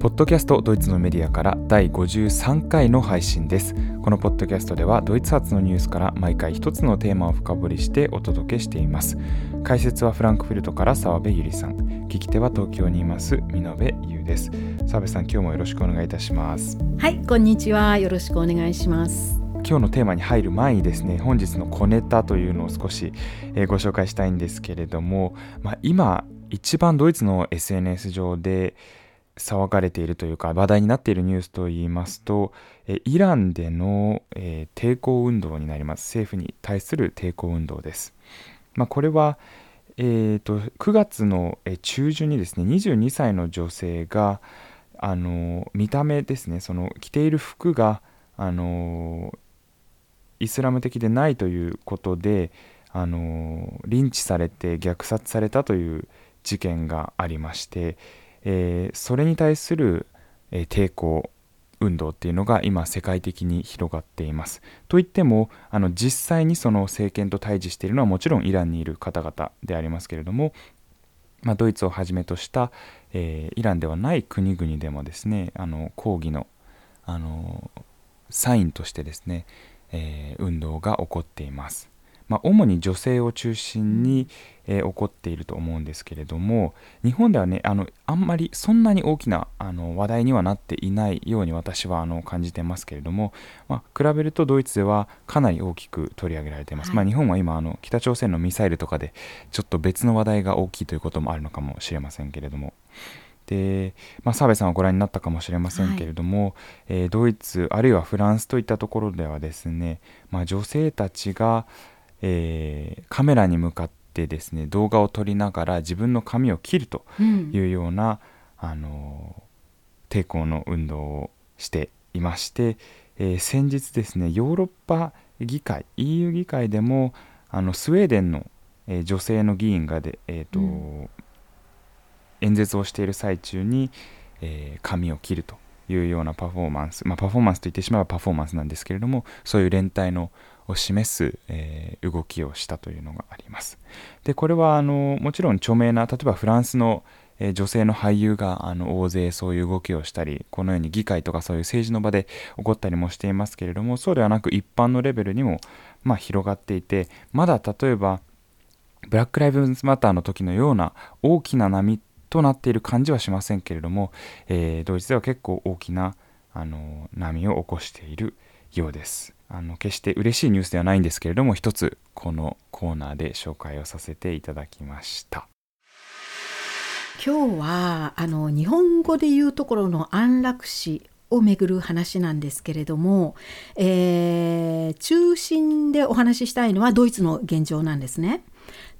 ポッドキャストドイツのメディアから第53回の配信です。このポッドキャストではドイツ発のニュースから毎回一つのテーマを深掘りしてお届けしています。解説はフランクフルトから澤部ゆりさん、聞き手は東京にいます見延優です。澤部さん、今日もよろしくお願いいたします。はい、こんにちは。よろしくお願いします。今日のテーマに入る前にですね本日の小ネタというのを少し、えー、ご紹介したいんですけれども、まあ、今一番ドイツの SNS 上で騒がれているというか話題になっているニュースといいますとイランでの、え、抵抗運動になります。政府に対する抵抗運動です、まあ、これは、えーと、9月の中旬にですね22歳の女性があの見た目ですねその着ている服があのイスラム的でないということであのリンチされて虐殺されたという事件がありましてえー、それに対する、えー、抵抗運動っていうのが今世界的に広がっています。といってもあの実際にその政権と対峙しているのはもちろんイランにいる方々でありますけれども、まあ、ドイツをはじめとした、えー、イランではない国々でもですねあの抗議のあのサインとしてですね、えー、運動が起こっています。まあ、主に女性を中心に、えー、起こっていると思うんですけれども日本ではねあのあんまりそんなに大きなあの話題にはなっていないように私はあの感じてますけれども、まあ、比べるとドイツではかなり大きく取り上げられています、はい、まあ、日本は今あの北朝鮮のミサイルとかでちょっと別の話題が大きいということもあるのかもしれませんけれども。で、まあ、澤部さんはご覧になったかもしれませんけれども、はい、えー、ドイツあるいはフランスといったところではですね、まあ、女性たちがえー、カメラに向かってですね動画を撮りながら自分の髪を切るというような、うん、あの抵抗の運動をしていまして、えー、先日ですねヨーロッパ議会 EU 議会でもあのスウェーデンの、えー、女性の議員がで、えーと、うん、演説をしている最中に、えー、髪を切るというようなパフォーマンス、まあ、パフォーマンスと言ってしまえばパフォーマンスなんですけれどもそういう連帯のを示す、えー、動きをしたというのがあります。でこれはあのもちろん著名な例えばフランスの、えー、女性の俳優があの大勢そういう動きをしたりこのように議会とかそういう政治の場で起こったりもしていますけれどもそうではなく一般のレベルにも、まあ、広がっていてまだ例えばブラック・ライブズ・マターの時のような大きな波となっている感じはしませんけれども、えー、ドイツでは結構大きなあの波を起こしているようです。あの決して嬉しいニュースではないんですけれども一つこのコーナーで紹介をさせていただきました今日はあの日本語で言うところの安楽死をめぐる話なんですけれども、えー、中心でお話ししたいのはドイツの現状なんですね。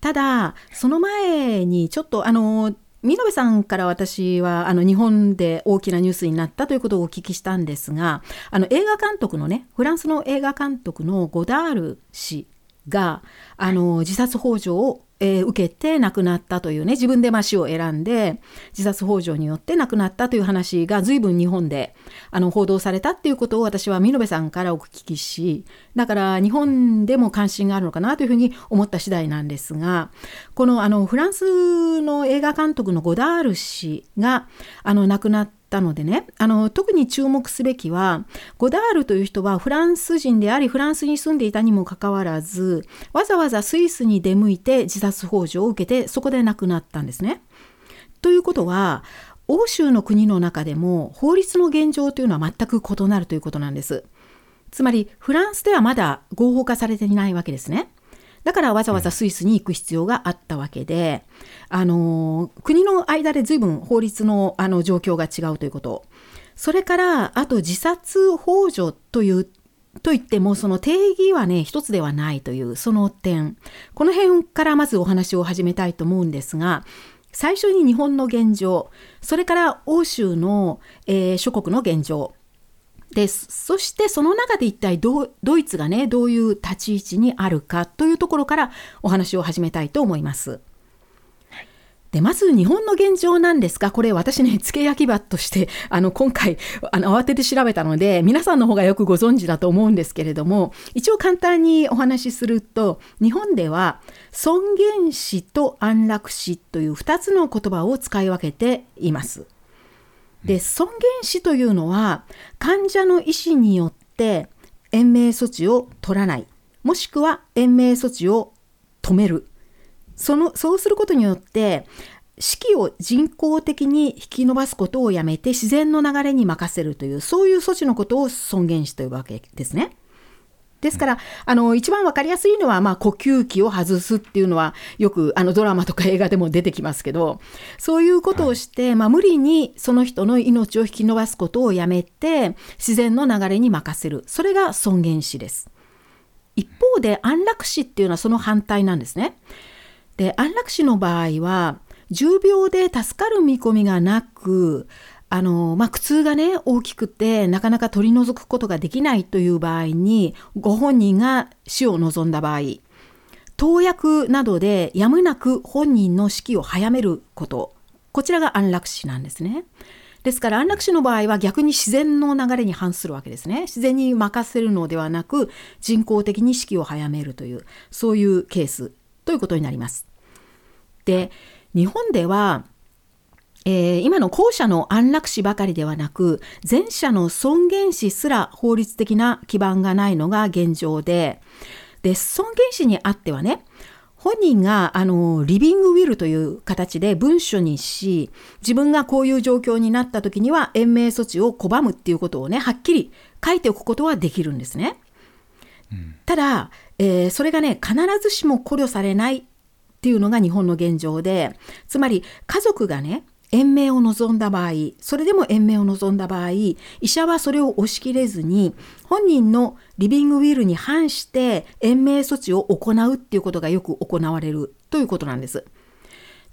ただその前にちょっとあの見延さんから私はあの日本で大きなニュースになったということをお聞きしたんですがあの映画監督のねフランスの映画監督のゴダール氏があの自殺幇助をえー、受けて亡くなったというね自分でま死を選んで自殺幇助によって亡くなったという話が随分日本であの報道されたっていうことを私は見延さんからお聞きしだから日本でも関心があるのかなというふうに思った次第なんですがこのあのフランスの映画監督のゴダール氏があの亡くなったたのでねあの特に注目すべきはゴダールという人はフランス人でありフランスに住んでいたにもかかわらずわざわざスイスに出向いて自殺幇助を受けてそこで亡くなったんですね。ということは欧州の国の中でも法律の現状というのは全く異なるということなんです。つまりフランスではまだ合法化されていないわけですね。だからわざわざスイスに行く必要があったわけで、あの国の間で随分法律のあの状況が違うということ。それからあと自殺幇助というと言ってもその定義はね一つではないというその点この辺からまずお話を始めたいと思うんですが最初に日本の現状それから欧州の、えー、諸国の現状ですそしてその中で一体ドイツがねどういう立ち位置にあるかというところからお話を始めたいと思います。でまず日本の現状なんですがこれ私ね付け焼き場としてあの今回あの慌てて調べたので皆さんの方がよくご存知だと思うんですけれども一応簡単にお話しすると日本では尊厳死と安楽死という2つの言葉を使い分けています。で尊厳死というのは患者の意思によって延命措置を取らない。もしくは延命措置を止める。そのそうすることによって死期を人工的に引き延ばすことをやめて自然の流れに任せるというそういう措置のことを尊厳死というわけですね。ですから、あの、一番わかりやすいのは、まあ、呼吸器を外すっていうのは、よく、あの、ドラマとか映画でも出てきますけど、そういうことをして、はい、まあ、無理にその人の命を引き延ばすことをやめて、自然の流れに任せる。それが尊厳死です。一方で、安楽死っていうのはその反対なんですね。で、安楽死の場合は、重病で助かる見込みがなく、あの、まあ、苦痛がね、大きくて、なかなか取り除くことができないという場合に、ご本人が死を望んだ場合、投薬などでやむなく本人の死期を早めること、こちらが安楽死なんですね。ですから安楽死の場合は逆に自然の流れに反するわけですね。自然に任せるのではなく人工的に死期を早めるというそういうケースということになります。で日本では、えー、今の後者の安楽死ばかりではなく前者の尊厳死すら法律的な基盤がないのが現状でで尊厳死にあってはね本人があのリビングウィルという形で文書にし自分がこういう状況になった時には延命措置を拒むっていうことをねはっきり書いておくことはできるんですね。うん、ただ、えー、それがね必ずしも考慮されないっていうのが日本の現状でつまり家族がね延命を望んだ場合それでも延命を望んだ場合医者はそれを押し切れずに本人のリビングウィルに反して延命措置を行うっていうことがよく行われるということなんです。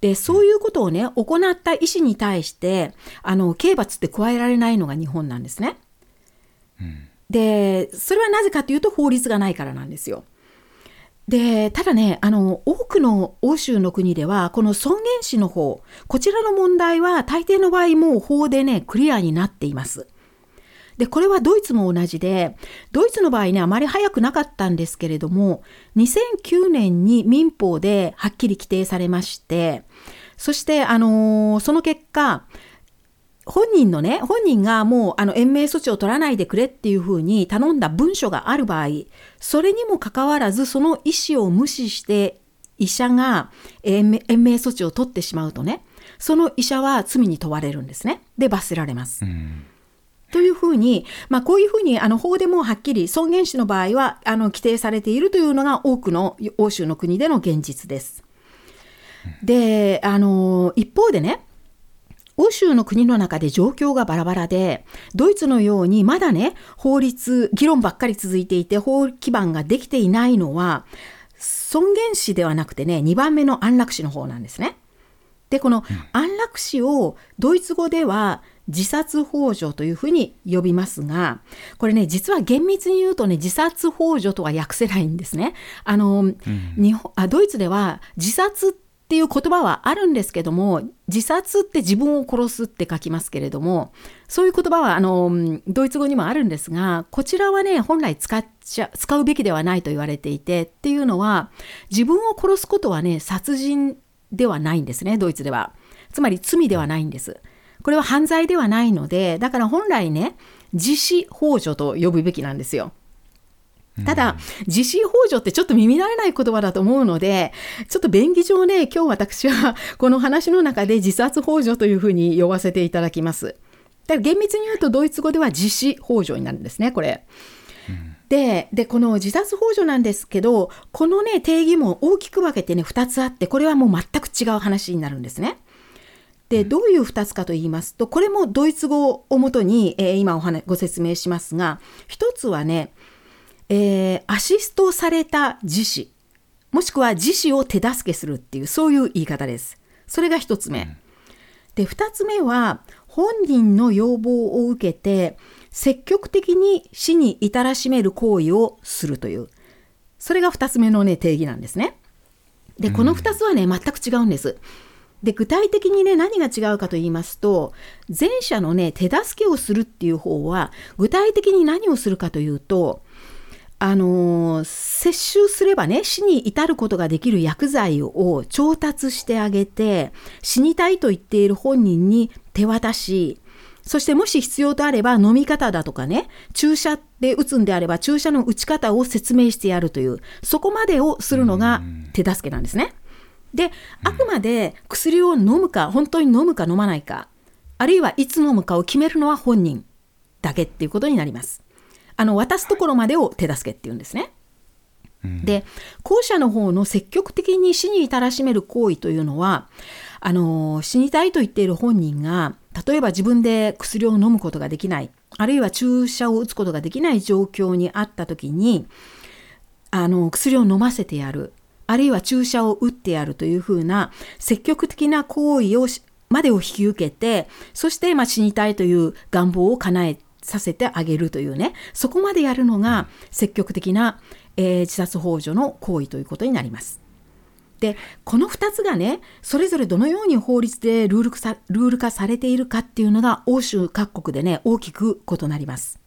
でそういうことをね行った医師に対してあの刑罰って加えられないのが日本なんですね。うん、でそれはなぜかというと法律がないからなんですよ。でただねあの多くの欧州の国ではこの尊厳死の方こちらの問題は大抵の場合もう法でねクリアになっています。でこれはドイツも同じでドイツの場合ねあまり早くなかったんですけれども2009年に民法ではっきり規定されましてそしてあのー、その結果本人のね、本人がもうあの延命措置を取らないでくれっていうふうに頼んだ文書がある場合、それにもかかわらずその意思を無視して医者が延命措置を取ってしまうとね、その医者は罪に問われるんですね。で、罰せられます。うんというふうに、まあ、こういうふうにあの法でもはっきり尊厳死の場合はあの規定されているというのが多くの欧州の国での現実です。であの一方でね欧州の国の中で状況がバラバラで、ドイツのようにまだね、法律、議論ばっかり続いていて、法基盤ができていないのは、尊厳死ではなくてね、2番目の安楽死の方なんですね。で、この安楽死をドイツ語では自殺幇助というふうに呼びますが、これね、実は厳密に言うとね、自殺幇助とは訳せないんですね。あの、うん、日本あドイツでは自殺ってっていう言葉はあるんですけども自殺って自分を殺すって書きますけれどもそういう言葉はあのドイツ語にもあるんですがこちらはね本来使っちゃ使うべきではないと言われていてっていうのは自分を殺すことはね殺人ではないんですねドイツでは。つまり罪ではないんです。これは犯罪ではないのでだから本来ね自死幇助と呼ぶべきなんですよ。ただ、自死幇助ってちょっと耳慣れない言葉だと思うので、ちょっと便宜上ね、今日私はこの話の中で自殺幇助というふうに呼ばせていただきます。だから厳密に言うとドイツ語では自死幇助になるんですね、これ。ででこの自殺幇助なんですけどこのね定義も大きく分けてね2つあってこれはもう全く違う話になるんですね。でどういう2つかと言いますとこれもドイツ語をもとに、えー、今お話ご説明しますが1つはねえー、アシストされた自死、もしくは自死を手助けするっていう、そういう言い方です。それが一つ目。で、二つ目は、本人の要望を受けて、積極的に死に至らしめる行為をするという、それが二つ目のね、定義なんですね。で、この二つはね、全く違うんです。で具体的にね何が違うかと言いますと前者のね手助けをするっていう方は具体的に何をするかというとあの摂取すればね死に至ることができる薬剤を調達してあげて死にたいと言っている本人に手渡しそしてもし必要とあれば飲み方だとかね、注射で打つんであれば注射の打ち方を説明してやるという、そこまでをするのが手助けなんですね。で、あくまで薬を飲むか、本当に飲むか飲まないか、あるいはいつ飲むかを決めるのは本人だけっていうことになります。あの、渡すところまでを手助けっていうんですね。で後者の方の積極的に死に至らしめる行為というのはあの死にたいと言っている本人が例えば自分で薬を飲むことができないあるいは注射を打つことができない状況にあった時にあの薬を飲ませてやるあるいは注射を打ってやるというふうな積極的な行為をまでを引き受けてそしてまあ死にたいという願望を叶えさせてあげるというねそこまでやるのが積極的なえー、自殺幇助の行為ということになります。でこの2つがねそれぞれどのように法律でルール化ルール化されているかっていうのが欧州各国でね大きく異なります。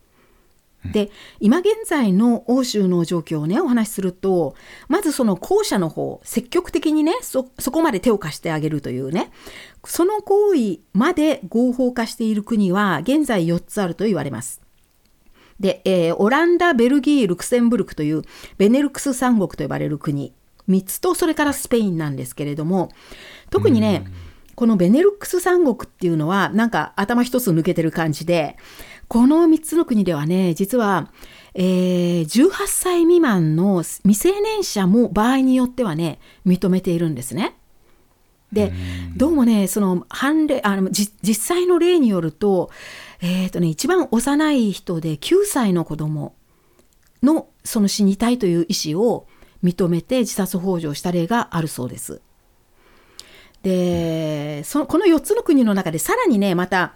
で今現在の欧州の状況をねお話しするとまずその後者の方積極的にねそこまで手を貸してあげるというねその行為まで合法化している国は現在4つあると言われます。で、えー、オランダ、ベルギー、ルクセンブルクというベネルクス三国と呼ばれる国。3つとそれからスペインなんですけれども特にね、このベネルクス三国っていうのはなんか頭一つ抜けてる感じでこの3つの国ではね実は、えー、18歳未満の未成年者も場合によってはね認めているんですね。でどうもねその判例あの実際の例によるとえっ、ー、とね、一番幼い人で9歳の子供のその死にたいという意思を認めて自殺幇助した例があるそうです。で、そのこの4つの国の中でさらにね、また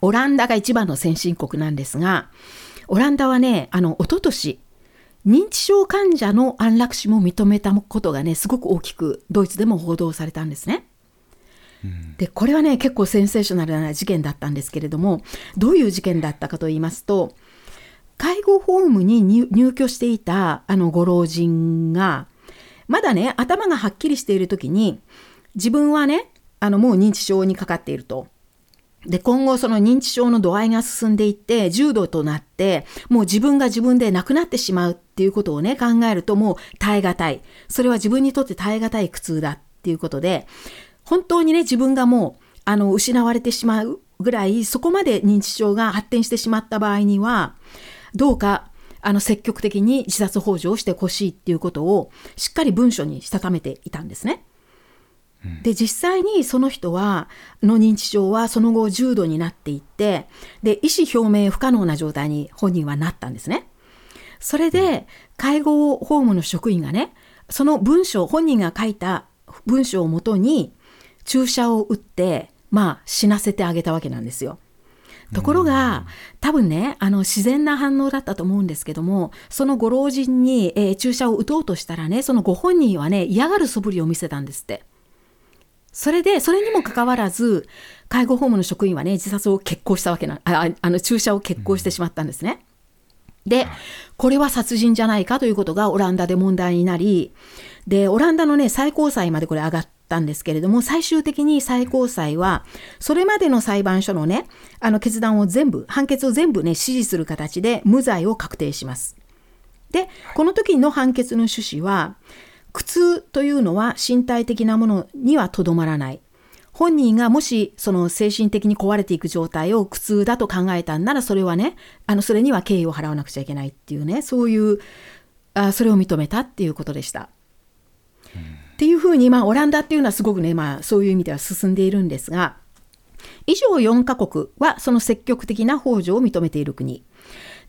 オランダが一番の先進国なんですが、オランダはね、あの、一昨年認知症患者の安楽死も認めたことがね、すごく大きくドイツでも報道されたんですね。でこれはね結構センセーショナルな事件だったんですけれどもどういう事件だったかと言いますと介護ホームに入居していたあのご老人がまだね頭がはっきりしている時に自分はねあのもう認知症にかかっていると。で今後その認知症の度合いが進んでいって重度となってもう自分が自分で亡くなってしまうっていうことをね考えるともう耐え難いそれは自分にとって耐え難い苦痛だっていうことで本当にね、自分がもう、あの、失われてしまうぐらい、そこまで認知症が発展してしまった場合には、どうか、あの、積極的に自殺幇助をしてほしいっていうことを、しっかり文書にしたためていたんですね。で実際にその人はの認知症はその後重度になっていってで意思表明不可能な状態に本人はなったんですね。それで介護ホームの職員がねその文章本人が書いた文章をもとに注射を打って、まあ、死なせてあげたわけなんですよ。ところが、多分ね、あの、自然な反応だったと思うんですけども、そのご老人に、えー、注射を打とうとしたらね、そのご本人はね、嫌がる素振りを見せたんですって。それで、それにもかかわらず、介護ホームの職員はね、自殺を決行したわけな、ああの、注射を決行してしまったんですね。で、これは殺人じゃないかということがオランダで問題になり、で、オランダのね、最高裁までこれ上がったんですけれども、最終的に最高裁は、それまでの裁判所のね、あの決断を全部、判決を全部ね、支持する形で無罪を確定します。で、この時の判決の趣旨は、苦痛というのは身体的なものにはとどまらない。本人がもしその精神的に壊れていく状態を苦痛だと考えたんならそれはねあのそれには敬意を払わなくちゃいけないっていうねそういうあそれを認めたっていうことでした。っていうふうに、まあ、オランダっていうのはすごくね、まあ、そういう意味では進んでいるんですが、以上4カ国はその積極的な補助を認めている国。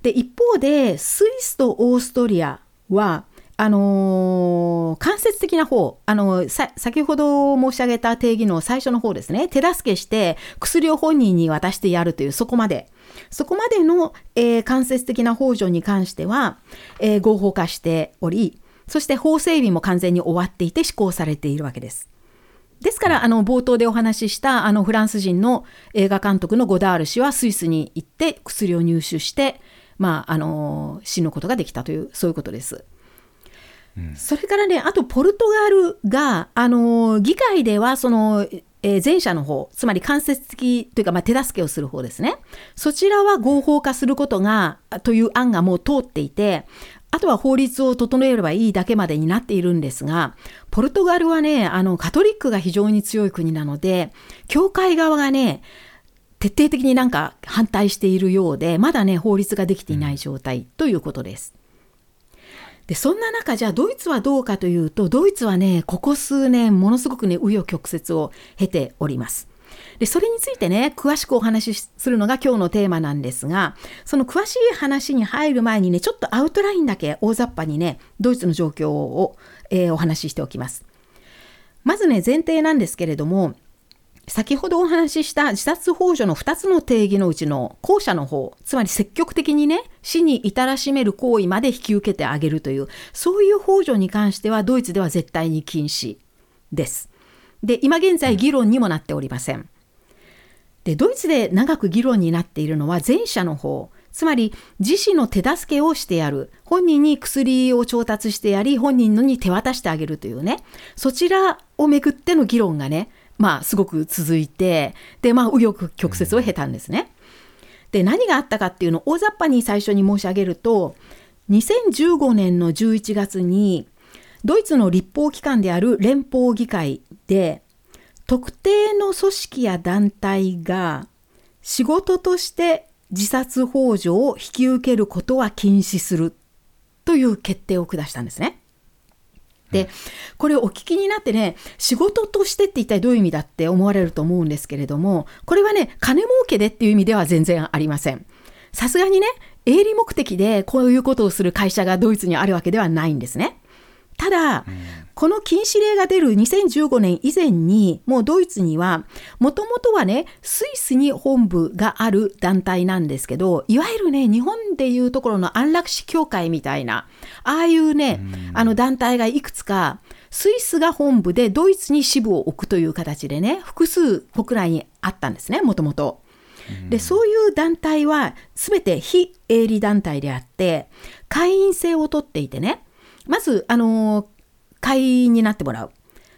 で、一方で、スイスとオーストリアは、あのー、間接的な方、あのー、先ほど申し上げた定義の最初の方ですね、手助けして薬を本人に渡してやるという、そこまで。そこまでの、えー、間接的な補助に関しては、え合法化しており、そして法整備も完全に終わっていて施行されているわけです。ですから、あの、冒頭でお話しした、あの、フランス人の映画監督のゴダール氏はスイスに行って薬を入手して、まあ、あの、死ぬことができたという、そういうことです。それからね、あと、ポルトガルが、あの、議会では、その、えー、前者の方、つまり間接的というか、まあ、手助けをする方ですね。そちらは合法化することが、という案がもう通っていて、あとは法律を整えればいいだけまでになっているんですが、ポルトガルはね、あの、カトリックが非常に強い国なので、教会側がね、徹底的になんか反対しているようで、まだね、法律ができていない状態ということです。で、そんな中、じゃあドイツはどうかというと、ドイツはね、ここ数年、ものすごくね、紆余曲折を経ております。で、それについてね、詳しくお話しするのが今日のテーマなんですが、その詳しい話に入る前にね、ちょっとアウトラインだけ大雑把にね、ドイツの状況を、えー、お話ししておきます。まずね、前提なんですけれども、先ほどお話しした自殺幇助の2つの定義のうちの後者の方、つまり積極的にね、死に至らしめる行為まで引き受けてあげるという、そういう幇助に関してはドイツでは絶対に禁止です。で、今現在議論にもなっておりません。で、ドイツで長く議論になっているのは前者の方、つまり自身の手助けをしてやる。本人に薬を調達してやり、本人のに手渡してあげるというね、そちらをめぐっての議論がね、まあ、すごく続いて、で、まあ、右翼曲折を経たんですね。で、何があったかっていうのを大雑把に最初に申し上げると、2015年の11月に、ドイツの立法機関である連邦議会で、特定の組織や団体が仕事として自殺幇助を引き受けることは禁止するという決定を下したんですね。で、これお聞きになってね、仕事としてって一体どういう意味だって思われると思うんですけれども、これはね、金儲けでっていう意味では全然ありません。さすがにね、営利目的でこういうことをする会社がドイツにあるわけではないんですね。ただ、この禁止令が出る2015年以前に、もうドイツには、もともとはね、スイスに本部がある団体なんですけど、いわゆるね、日本でいうところの安楽死協会みたいな、ああいうね、あの団体がいくつか、スイスが本部でドイツに支部を置くという形でね、複数国内にあったんですね、もともと。でそういう団体は全て非営利団体であって会員制を取っていてねまず、あの会員になってもらう。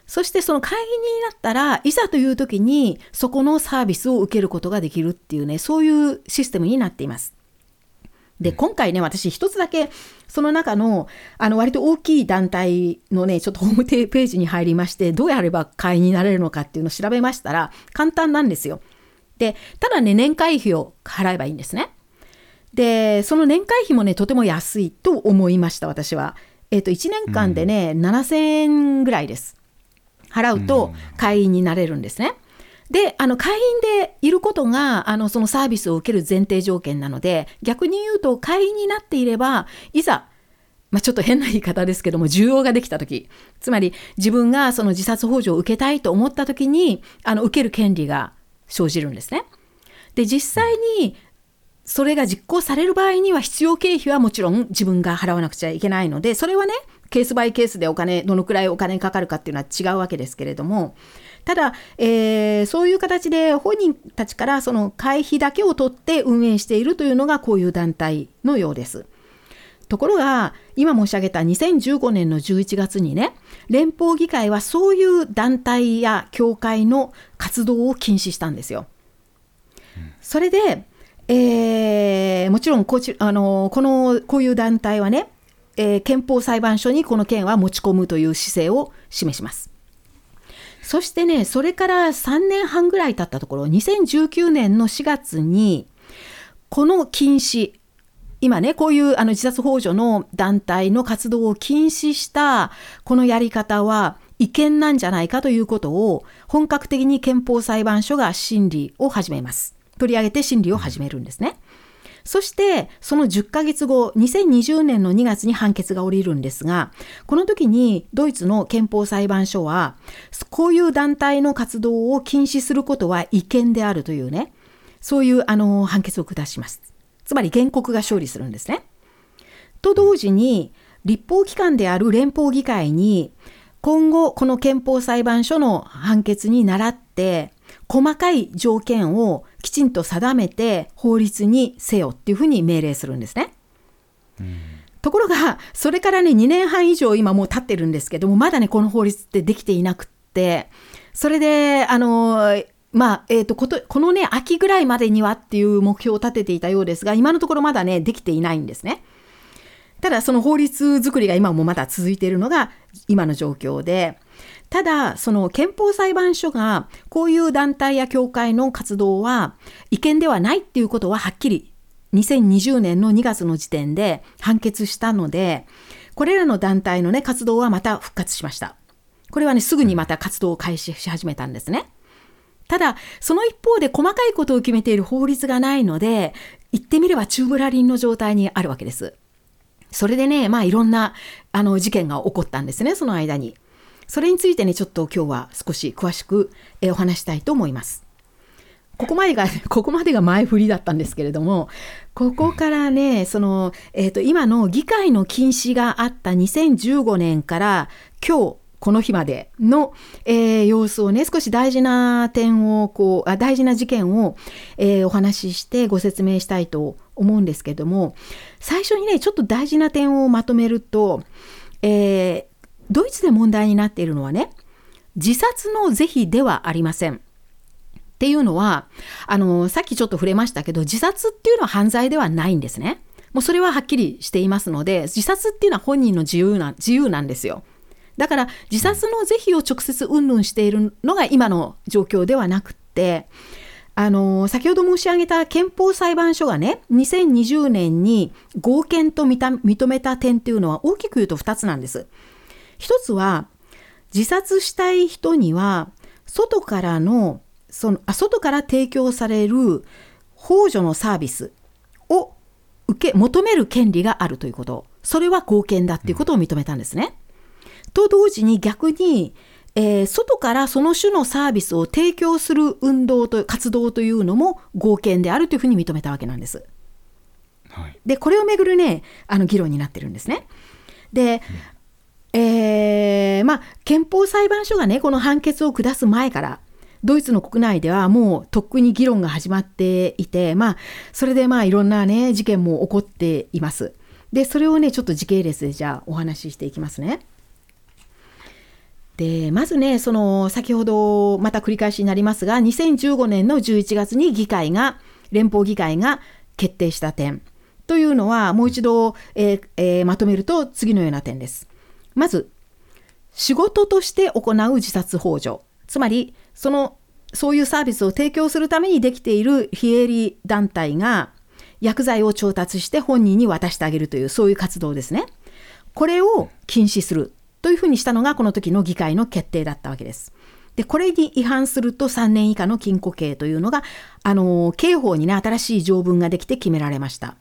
そしてその会員になったらいざという時にそこのサービスを受けることができるっていうねそういうシステムになっています。で今回ね私一つだけその中のあの割と大きい団体のねちょっとホームページに入りましてどうやれば会員になれるのかっていうのを調べましたら簡単なんですよ。でただね年会費を払えばいいんですね。でその年会費もねとても安いと思いました私は。えっ、ー、と、1年間でね、うん、7000円ぐらいです。払うと会員になれるんですね。で、あの、会員でいることが、あの、そのサービスを受ける前提条件なので、逆に言うと、会員になっていれば、いざ、まあ、ちょっと変な言い方ですけども、需要ができたとき、つまり自分がその自殺幇助を受けたいと思ったときに、あの、受ける権利が生じるんですね。で、実際にそれが実行される場合には必要経費はもちろん自分が払わなくちゃいけないので、それはね、ケースバイケースでお金、どのくらいお金かかるかっていうのは違うわけですけれども、ただ、えー、そういう形で本人たちからその会費だけを取って運営しているというのがこういう団体のようです。ところが、今申し上げた2015年の11月にね、連邦議会はそういう団体や協会の活動を禁止したんですよ。それで、えー、もちろんこちあのこのこういう団体はね、えー、憲法裁判所にこの件は持ち込むという姿勢を示します。そしてね、それから3年半ぐらい経ったところ、2019年の4月に、この禁止、今ね、こういうあの自殺幇助の団体の活動を禁止したこのやり方は違憲なんじゃないかということを本格的に憲法裁判所が審理を始めます。取り上げて審理を始めるんですね。そして、その10ヶ月後、2020年の2月に判決が下りるんですが、この時にドイツの憲法裁判所は、こういう団体の活動を禁止することは違憲であるというね、そういうあの判決を下します。つまり原告が勝利するんですね。と同時に、立法機関である連邦議会に、今後、この憲法裁判所の判決に倣って、細かい条件をきちんと定めて法律にせよっていうふうに命令するんですね。ところが、それからね、2年半以上今もう経ってるんですけども、まだね、この法律ってできていなくって、それで、あの、まあ、えっ、ー、と、こと、このね、秋ぐらいまでにはっていう目標を立てていたようですが、今のところまだね、できていないんですね。ただ、その法律作りが今もまだ続いているのが今の状況で、ただ、その憲法裁判所がこういう団体や協会の活動は違憲ではないっていうことははっきり2020年の2月の時点で判決したので、これらの団体のね、活動はまた復活しました。これはね、すぐにまた活動を開始し始めたんですね。ただ、その一方で細かいことを決めている法律がないので、言ってみれば宙ぶらりんの状態にあるわけです。それでね、まあいろんなあの事件が起こったんですね、その間に。それについてね、ちょっと今日は少し詳しく、えお話したいと思います。ここまでが、ここまでが前振りだったんですけれども、ここからね、その、えっ、ー、と、今の議会の禁止があった2015年から今日、この日までの、えー、様子をね、少し大事な点を、こう、あ大事な事件を、えー、お話ししてご説明したいと思うんですけども、最初にね、ちょっと大事な点をまとめると、え、ドイツで問題になっているのはね、自殺の是非ではありません。っていうのは、あの、さっきちょっと触れましたけど、自殺っていうのは犯罪ではないんですね。もうそれははっきりしていますので、自殺っていうのは本人の自由な、自由なんですよ。だから自殺の是非を直接云々しているのが今の状況ではなくって、あの先ほど申し上げた憲法裁判所がね2020年に合憲と認めた点っていうのは大きく言うと2つなんです。一つは自殺したい人には外からのそのあ外から提供される補助のサービスを受け求める権利があるということそれは合憲だっていうことを認めたんですね。うん、と同時に逆に、えー、外からその種のサービスを提供する運動と活動というのも合憲であるというふうに認めたわけなんです。はい、でこれをめぐるねあの議論になってるんですね。で、えー、まあ、憲法裁判所がね、この判決を下す前から、ドイツの国内ではもうとっくに議論が始まっていて、まあ、それでまあいろんなね、事件も起こっています。で、それをね、ちょっと時系列でじゃあお話ししていきますね。で、まずね、その、先ほどまた繰り返しになりますが、2015年の11月に議会が、連邦議会が決定した点というのは、もう一度、えーえー、まとめると次のような点です。まず、仕事として行う自殺幇助。つまり、その、そういうサービスを提供するためにできている非営利団体が薬剤を調達して本人に渡してあげるという、そういう活動ですね。これを禁止するというふうにしたのが、この時の議会の決定だったわけです。で、これに違反すると3年以下の禁錮刑というのが、あの、刑法にね、新しい条文ができて決められました。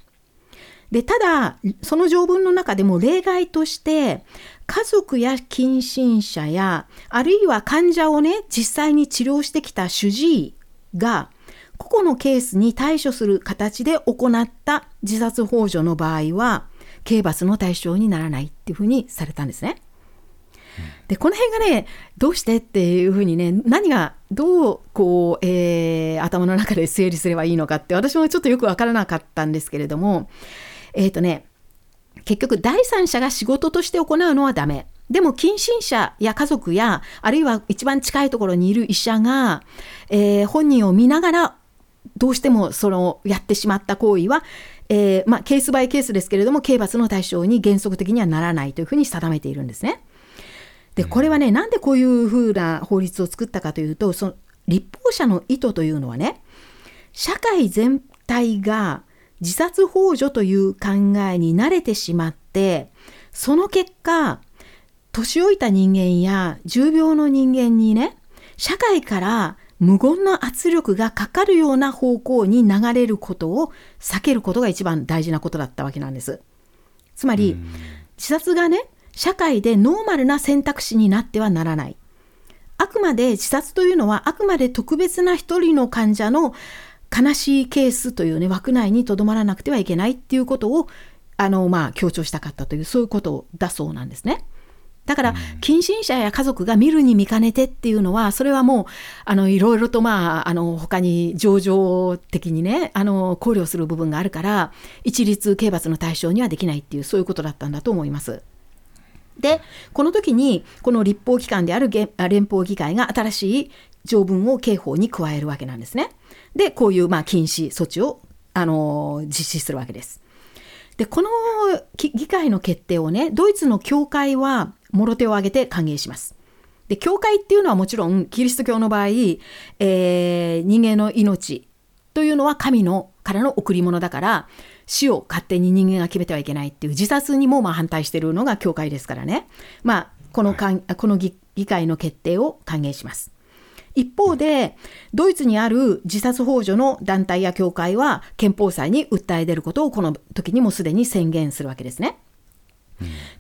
で、ただ、その条文の中でも例外として、家族や近親者や、あるいは患者をね、実際に治療してきた主治医が、個々のケースに対処する形で行った自殺幇助の場合は、刑罰の対象にならないっていうふうにされたんですね。で、この辺がね、どうしてっていうふうにね、何がどう、こう、えー、頭の中で整理すればいいのかって、私もちょっとよくわからなかったんですけれども、えっ、ー、とね、結局第三者が仕事として行うのはダメ。でも近親者や家族や、あるいは一番近いところにいる医者が、えー、本人を見ながら、どうしてもそのやってしまった行為は、えー、まあ、ケースバイケースですけれども、刑罰の対象に原則的にはならないというふうに定めているんですね。で、これはね、なんでこういうふうな法律を作ったかというと、その立法者の意図というのはね、社会全体が自殺幇助という考えに慣れてしまって、その結果、年老いた人間や重病の人間にね、社会から無言の圧力がかかるような方向に流れることを避けることが一番大事なことだったわけなんです。つまり、自殺がね、社会でノーマルな選択肢になってはならない。あくまで自殺というのはあくまで特別な一人の患者の悲しいケースというね、枠内にとどまらなくてはいけないっていうことを、あの、まあ、強調したかったという、そういうことだそうなんですね。だから、近親者や家族が見るに見かねてっていうのは、それはもう、あの、いろいろと、まあ、あの、他に情状的にね、あの、考慮する部分があるから、一律刑罰の対象にはできないっていう、そういうことだったんだと思います。でこの時にこの立法機関である連邦議会が新しい条文を刑法に加えるわけなんですね。でこういうまあ禁止措置をあの実施するわけです。でこの議会の決定をねドイツの教会はもろ手を挙げて歓迎します。で教会っていうのはもちろんキリスト教の場合、えー、人間の命というのは神のからの贈り物だから死を勝手に人間が決めてはいけないっていう自殺にもまあ反対しているのが教会ですからね、まあ、このかんこの議会の決定を歓迎します。一方で、ドイツにある自殺幇助の団体や教会は憲法裁に訴え出ることをこの時にもすでに宣言するわけですね。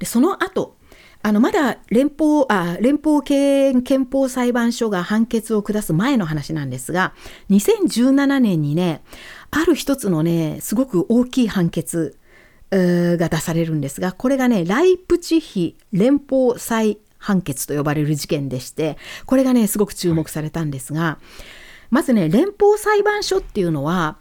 でその後あのまだ連邦あ連邦憲法裁判所が判決を下す前の話なんですが2017年にねある一つのねすごく大きい判決が出されるんですがこれがねライプチヒ連邦裁判決と呼ばれる事件でしてこれがねすごく注目されたんですが、はい、まずね連邦裁判所っていうのは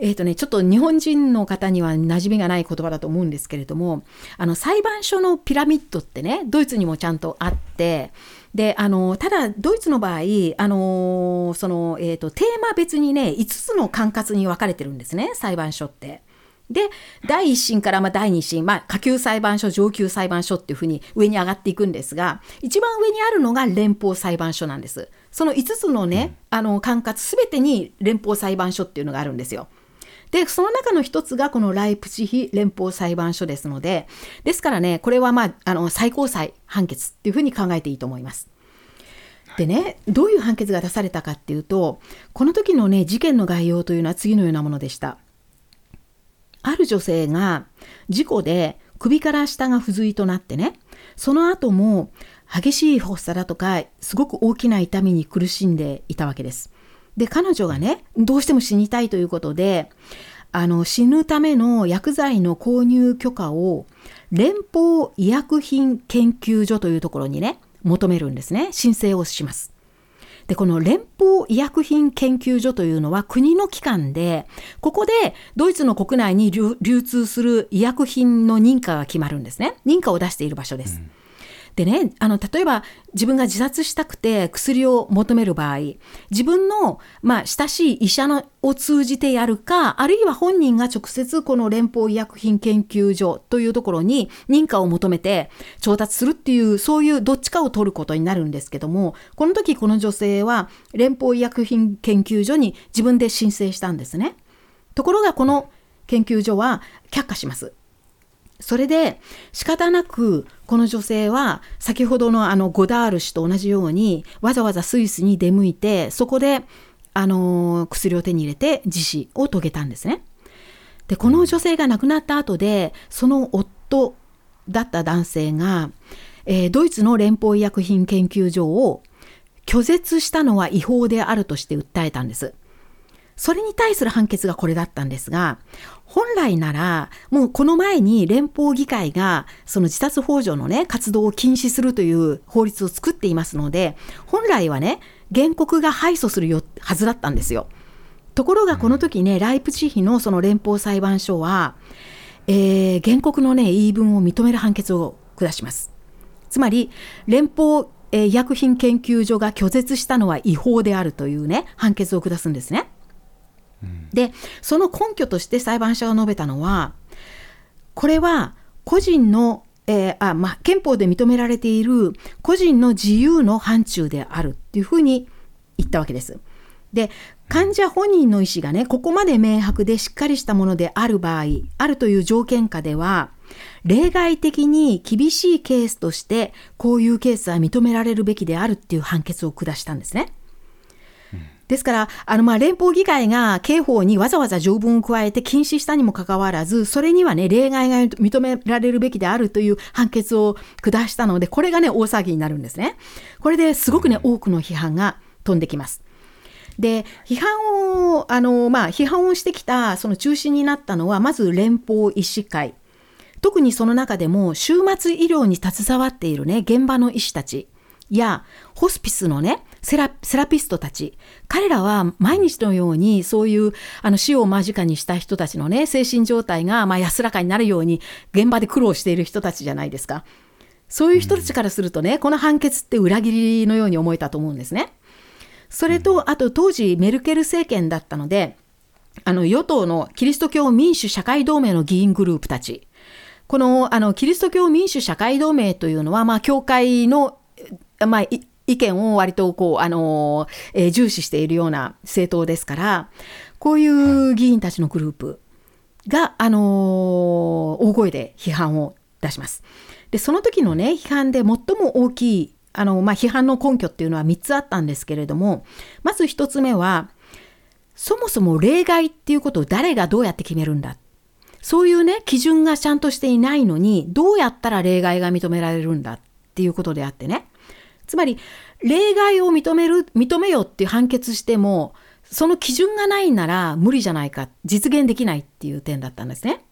えーとね、ちょっと日本人の方には馴染みがない言葉だと思うんですけれどもあの裁判所のピラミッドってねドイツにもちゃんとあってであのただドイツの場合あのその、えーとテーマ別にね5つの管轄に分かれてるんですね裁判所って。で第1審からま第2審、まあ、下級裁判所上級裁判所っていうふうに上に上がっていくんですが一番上にあるのが連邦裁判所なんです。その5つのね、あの管轄すべてに連邦裁判所っていうのがあるんですよ。でその中の一つがこのライプチヒ連邦裁判所ですのでですからねこれはまああの最高裁判決っていうふうに考えていいと思います。でねどういう判決が出されたかっていうとこの時のね事件の概要というのは次のようなものでしたある女性が事故で首から下が不随となってね、その後も激しい発作だとか、すごく大きな痛みに苦しんでいたわけです。で、彼女がね、どうしても死にたいということで、あの死ぬための薬剤の購入許可を連邦医薬品研究所というところにね、求めるんですね。申請をします。で、この連邦医薬品研究所というのは国の機関で、ここでドイツの国内に流通する医薬品の認可が決まるんですね。認可を出している場所です。うんでね、あの、例えば自分が自殺したくて薬を求める場合、自分の、まあ、親しい医者のを通じてやるか、あるいは本人が直接この連邦医薬品研究所というところに認可を求めて調達するっていう、そういうどっちかを取ることになるんですけども、この時この女性は連邦医薬品研究所に自分で申請したんですね。ところがこの研究所は却下します。それで仕方なくこの女性は先ほどのあのゴダール氏と同じようにわざわざスイスに出向いてそこであの薬を手に入れて自死を遂げたんですね。でこの女性が亡くなった後でその夫だった男性が、えー、ドイツの連邦医薬品研究所を拒絶したのは違法であるとして訴えたんです。それに対する判決がこれだったんですが、本来なら、もうこの前に連邦議会が、その自殺幇助のね、活動を禁止するという法律を作っていますので、本来はね、原告が敗訴するはずだったんですよ。ところがこの時ね、ライプチヒのその連邦裁判所は、えー、原告のね、言い分を認める判決を下します。つまり、連邦医薬品研究所が拒絶したのは違法であるというね、判決を下すんですね。でその根拠として裁判所が述べたのはこれは個人の、えー、あまあ、憲法で認められている個人の自由の範疇であるっていうふうに言ったわけです。で患者本人の意思がねここまで明白でしっかりしたものである場合あるという条件下では例外的に厳しいケースとしてこういうケースは認められるべきであるっていう判決を下したんですね。ですから、あの、ま、連邦議会が刑法にわざわざ条文を加えて禁止したにもかかわらず、それにはね、例外が認められるべきであるという判決を下したので、これがね、大騒ぎになるんですね。これですごくね、多くの批判が飛んできます。で、批判を、あの、まあ、批判をしてきた、その中心になったのは、まず連邦医師会。特にその中でも、終末医療に携わっているね、現場の医師たちや、ホスピスのね、セラセラピストたち彼らは毎日のようにそういうあの死を間近にした人たちのね精神状態がま安らかになるように現場で苦労している人たちじゃないですか。そういう人たちからするとね、この判決って裏切りのように思えたと思うんですね。それと、あと当時メルケル政権だったので、あの与党のキリスト教民主社会同盟の議員グループたち、このあのキリスト教民主社会同盟というのは、まあ、教会の、まあ、意見を割とこう、あのえー、重視しているような政党ですから、こういう議員たちのグループが、あのー、大声で批判を出します。で、その時のね、批判で最も大きい、あの、まあ、批判の根拠っていうのは3つあったんですけれども、まず1つ目は、そもそも例外っていうことを誰がどうやって決めるんだ？そういうね、基準がちゃんとしていないのに、どうやったら例外が認められるんだ？っていうことであってね。つまり、例外を認める、認めよって判決しても、その基準がないなら無理じゃないか、実現できないっていう点だったんですね。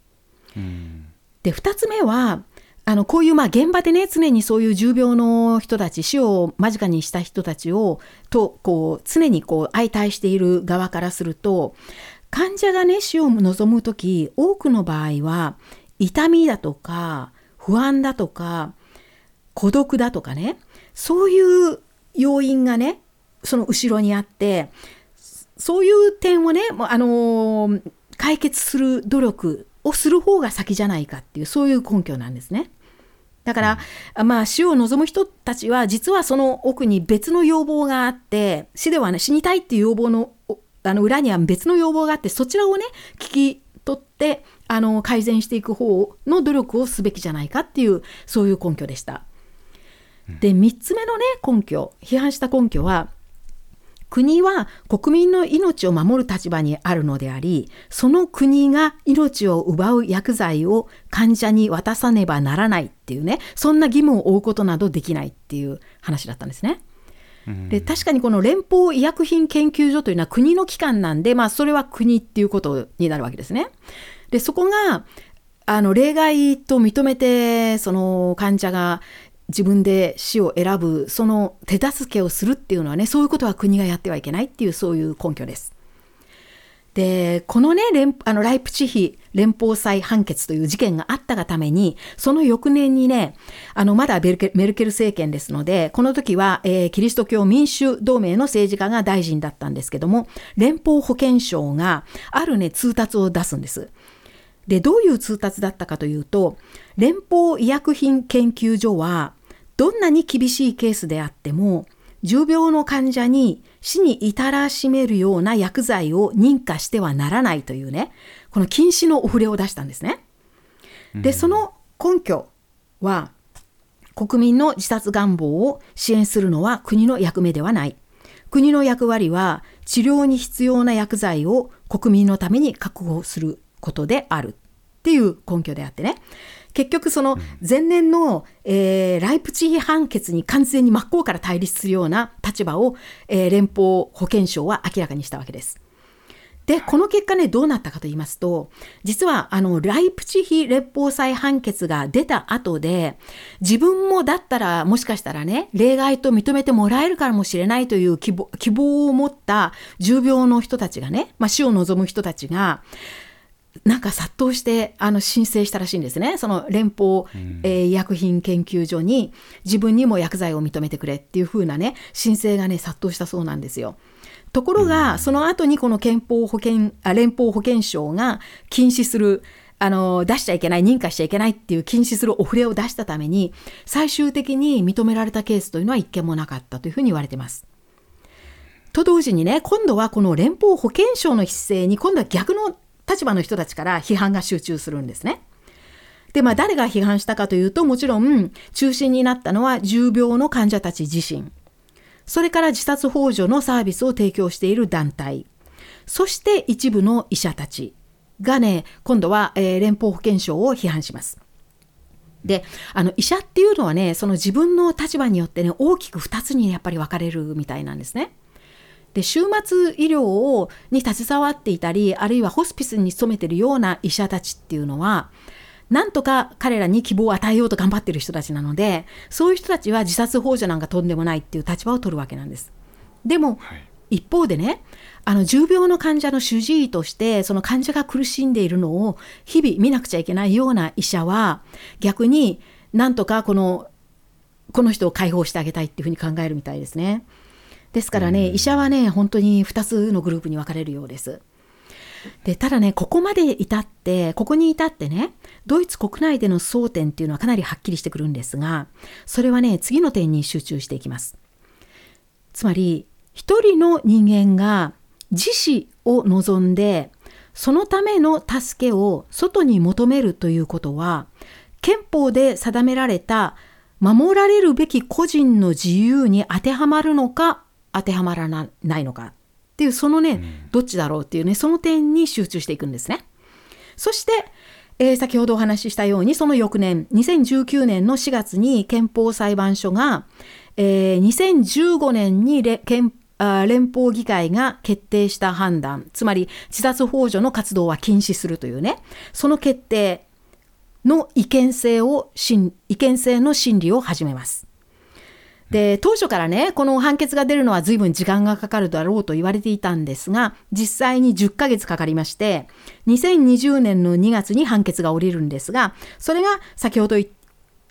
で、2つ目は、あのこういうまあ現場でね常にそういう重病の人たち死を間近にした人たちをとこう常にこう相対している側からすると患者がね死を望む時多くの場合は痛みだとか不安だとか孤独だとかねそういう要因がねその後ろにあってそういう点をね、あのー、解決する努力をする方が先じゃないかっていうそういう根拠なんですね。だから、うん、まあ死を望む人たちは実はその奥に別の要望があって死ではね死にたいっていう要望のあの裏には別の要望があってそちらをね聞き取ってあの改善していく方の努力をすべきじゃないかっていうそういう根拠でした。で3つ目のね根拠批判した根拠は国は国民の命を守る立場にあるのであり、その国が命を奪う薬剤を患者に渡さねばならないっていうね、そんな義務を負うことなどできないっていう話だったんですね。で確かにこの連邦医薬品研究所というのは国の機関なんで、まあ、それは国っていうことになるわけですね。でそこがあの例外と認めてその患者が自分で死を選ぶその手助けをするっていうのはねそういうことは国がやってはいけないっていうそういう根拠です。でこのねあのライプチヒ連邦裁判決という事件があったがためにその翌年にねあのまだメルケル政権ですのでこの時は、えー、キリスト教民主同盟の政治家が大臣だったんですけども連邦保健省があるね通達を出すんです。でどういう通達だったかというと連邦医薬品研究所はどんなに厳しいケースであっても重病の患者に死に至らしめるような薬剤を認可してはならないというねこの禁止のお触れを出したんですね。でその根拠は国民の自殺願望を支援するのは国の役目ではない。国の役割は治療に必要な薬剤を国民のために確保することであるっていう根拠であってね。結局その前年の、えー、ライプチヒ判決に完全に真っ向から対立するような立場を、えー、連邦保健省は明らかにしたわけです。で、この結果ね、どうなったかと言いますと、実は、あの、ライプチヒ連邦裁判決が出た後で、自分もだったら、もしかしたらね、例外と認めてもらえるかもしれないという希望希望を持った重病の人たちがね、まあ、死を望む人たちが、なんか殺到してあの申請したらしいんですね、その連邦、えー、医薬品研究所に自分にも薬剤を認めてくれっていう風なね、申請がね、殺到したそうなんですよ。ところが、その後にこの憲法保険あ連邦保健省が禁止する、あの出しちゃいけない、認可しちゃいけないっていう禁止するお触れを出したために、最終的に認められたケースというのは一件もなかったというふうに言われてます。と同時にね、今度はこの連邦保健省の姿勢に、今度は逆の立場の人たちから批判が集中するんですね。で、まあ誰が批判したかというと、もちろん中心になったのは重病の患者たち自身。それから自殺幇助のサービスを提供している団体。そして一部の医者たちがね、今度は、えー、連邦保健省を批判します。で、あの医者っていうのはね、その自分の立場によってね、大きく2つにやっぱり分かれるみたいなんですね。で終末医療をに携わっていたりあるいはホスピスに勤めているような医者たちっていうのはなんとか彼らに希望を与えようと頑張っている人たちなのでそういう人たちは自殺幇助なんかとんでもないっていう立場を取るわけなんです。でも、はい、一方でねあの重病の患者の主治医としてその患者が苦しんでいるのを日々見なくちゃいけないような医者は逆になんとかこのこの人を解放してあげたいっていうふうに考えるみたいですね。ですからね、医者はね、本当に2つのグループに分かれるようです。でただね、ここまで至って、ここに至ってね、ドイツ国内での争点っていうのはかなりはっきりしてくるんですが、それはね、次の点に集中していきます。つまり、一人の人間が自死を望んで、そのための助けを外に求めるということは、憲法で定められた守られるべき個人の自由に当てはまるのか当てはまらないのかっていうそのね、うん、どっちだろうっていうねその点に集中していくんですね。そして、えー、先ほどお話ししたようにその翌年2019年の4月に憲法裁判所が、えー、2015年に憲連邦議会が決定した判断つまり自殺幇助の活動は禁止するというねその決定の違憲性を違憲性の審理を始めます。で当初からねこの判決が出るのは随分時間がかかるだろうと言われていたんですが実際に10ヶ月かかりまして2020年の2月に判決が下りるんですがそれが先ほど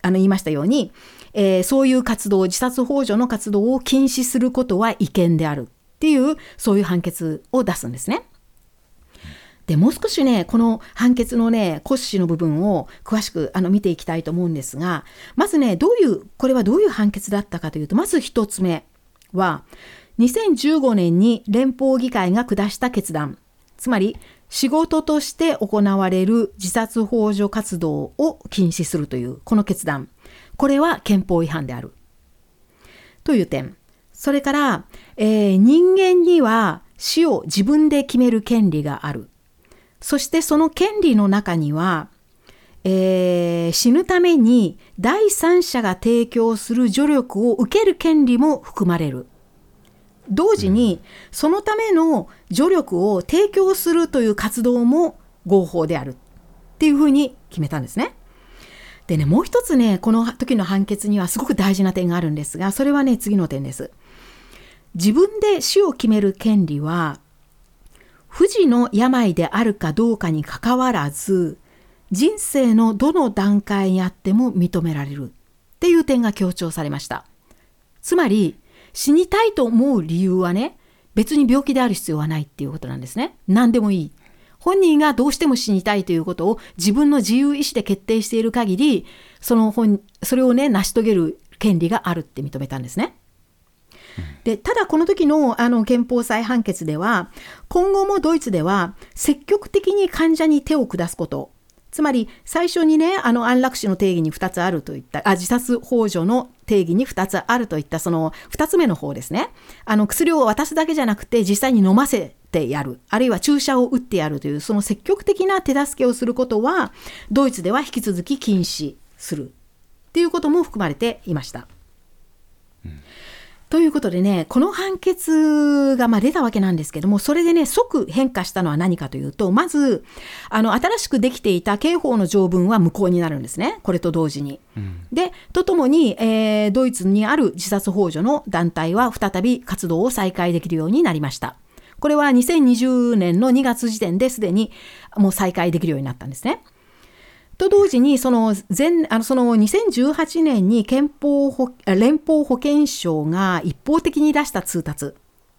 あの言いましたように、えー、そういう活動自殺幇助の活動を禁止することは違憲であるっていうそういう判決を出すんですね。でもう少しねこの判決のね骨子の部分を詳しくあの見ていきたいと思うんですがまずねどういうこれはどういう判決だったかというとまず1つ目は2015年に連邦議会が下した決断。つまり仕事として行われる自殺幇助活動を禁止するというこの決断。これは憲法違反である。という点。それから、えー、人間には死を自分で決める権利がある。そしてその権利の中には、えー、死ぬために第三者が提供する助力を受ける権利も含まれる。同時にそのための助力を提供するという活動も合法であるっていうふうに決めたんですね。でね、もう一つね、この時の判決にはすごく大事な点があるんですが、それはね、次の点です。自分で死を決める権利は、不治の病であるかどうかにかかわらず人生のどの段階にあっても認められるっていう点が強調されました。つまり死にたいと思う理由はね別に病気である必要はないっていうことなんですね。何でもいい。本人がどうしても死にたいということを自分の自由意志で決定している限りその本それをね成し遂げる権利があるって認めたんですね。でただこの時のあの憲法裁判決では今後もドイツでは積極的に患者に手を下すこと。つまり最初にねあの安楽死の定義に2つあるといったあ自殺幇助の定義に2つあるといったその2つ目の方ですね。あの薬を渡すだけじゃなくて実際に飲ませてやる。あるいは注射を打ってやるというその積極的な手助けをすることはドイツでは引き続き禁止する。っていうことも含まれていました。うん。ということでね、この判決がま出たわけなんですけども、それでね、即変化したのは何かというと、まず、あの、新しくできていた刑法の条文は無効になるんですね。これと同時に。うん、で、とともに、えー、ドイツにある自殺幇助の団体は再び活動を再開できるようになりました。これは2020年の2月時点ですでにもう再開できるようになったんですね。と同時にその前あのその2018年に憲法連邦保健省が一方的に出した通達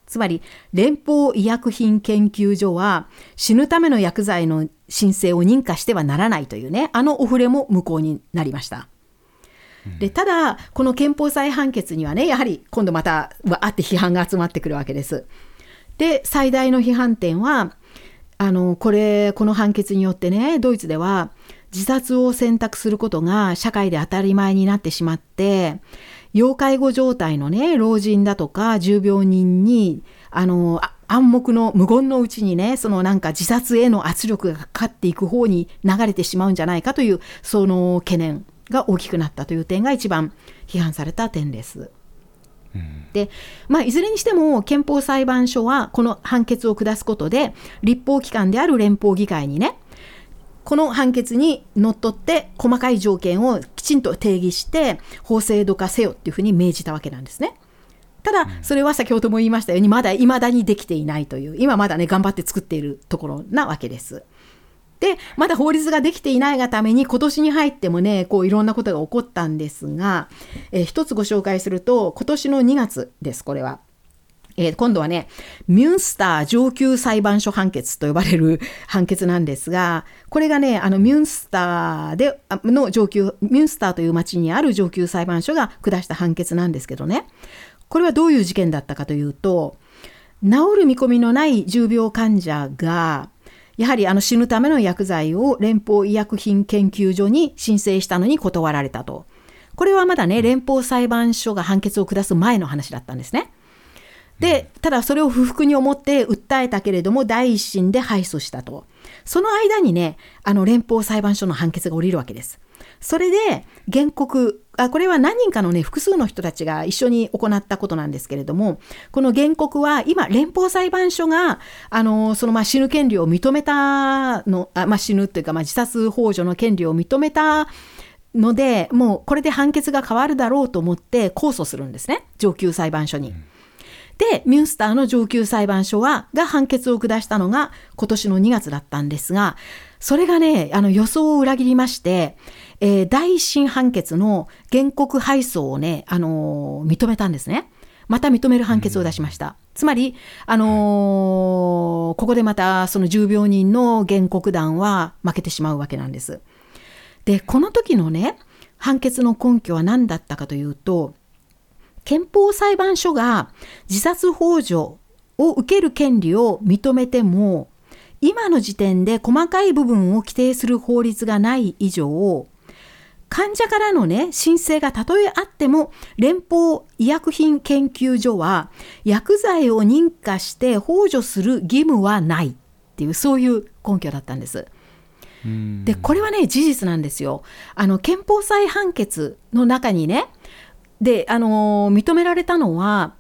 つまり連邦医薬品研究所は死ぬための薬剤の申請を認可してはならないというねあのお触れも無効になりました。でただこの憲法裁判決にはねやはり今度またわあって批判が集まってくるわけです。で最大の批判点はあのこれこの判決によってねドイツでは自殺を選択することが社会で当たり前になってしまって要介護状態のね老人だとか重病人にあの暗黙の無言のうちにねそのなんか自殺への圧力がかかっていく方に流れてしまうんじゃないかというその懸念が大きくなったという点が一番批判された点です。でまあ、いずれにしても憲法裁判所はこの判決を下すことで立法機関である連邦議会にねこの判決にのっとって細かい条件をきちんと定義して法制度化せよっていうふうに命じたわけなんですね。ただそれは先ほども言いましたようにまだ未だにできていないという今まだね頑張って作っているところなわけです。でまだ法律ができていないがために今年に入ってもねこういろんなことが起こったんですが、えー、一つご紹介すると今年の2月ですこれは。えー、今度はね、ミュンスター上級裁判所判決と呼ばれる判決なんですが、これがね、あのミュンスターでの上級、ミュンスターという町にある上級裁判所が下した判決なんですけどね、これはどういう事件だったかというと、治る見込みのない重病患者が、やはりあの死ぬための薬剤を連邦医薬品研究所に申請したのに断られたと。これはまだね、連邦裁判所が判決を下す前の話だったんですね。で、ただそれを不服に思って訴えたけれども、第一審で敗訴したと。その間にね、あの連邦裁判所の判決が下りるわけです。それで原告あこれは何人かのね複数の人たちが一緒に行ったことなんですけれどもこの原告は今連邦裁判所があのそのまあ死ぬ権利を認めたのあ、まあ、死ぬというか、まあ、自殺幇助の権利を認めたのでもうこれで判決が変わるだろうと思って控訴するんですね上級裁判所に。で、ミュンスターの上級裁判所は、が判決を下したのが今年の2月だったんですが、それがね、あの予想を裏切りまして、えー、第一審判決の原告敗訴をね、あのー、認めたんですね。また認める判決を出しました。うん、つまり、あのー、ここでまたその重病人の原告団は負けてしまうわけなんです。で、この時のね、判決の根拠は何だったかというと、憲法裁判所が自殺幇助を受ける権利を認めても、今の時点で細かい部分を規定する法律がない以上、患者からのね、申請がたとえあっても、連邦医薬品研究所は薬剤を認可して幇助する義務はないっていう、そういう根拠だったんです。で、これはね、事実なんですよ。あの、憲法裁判決の中にね、で、あの認められたのは、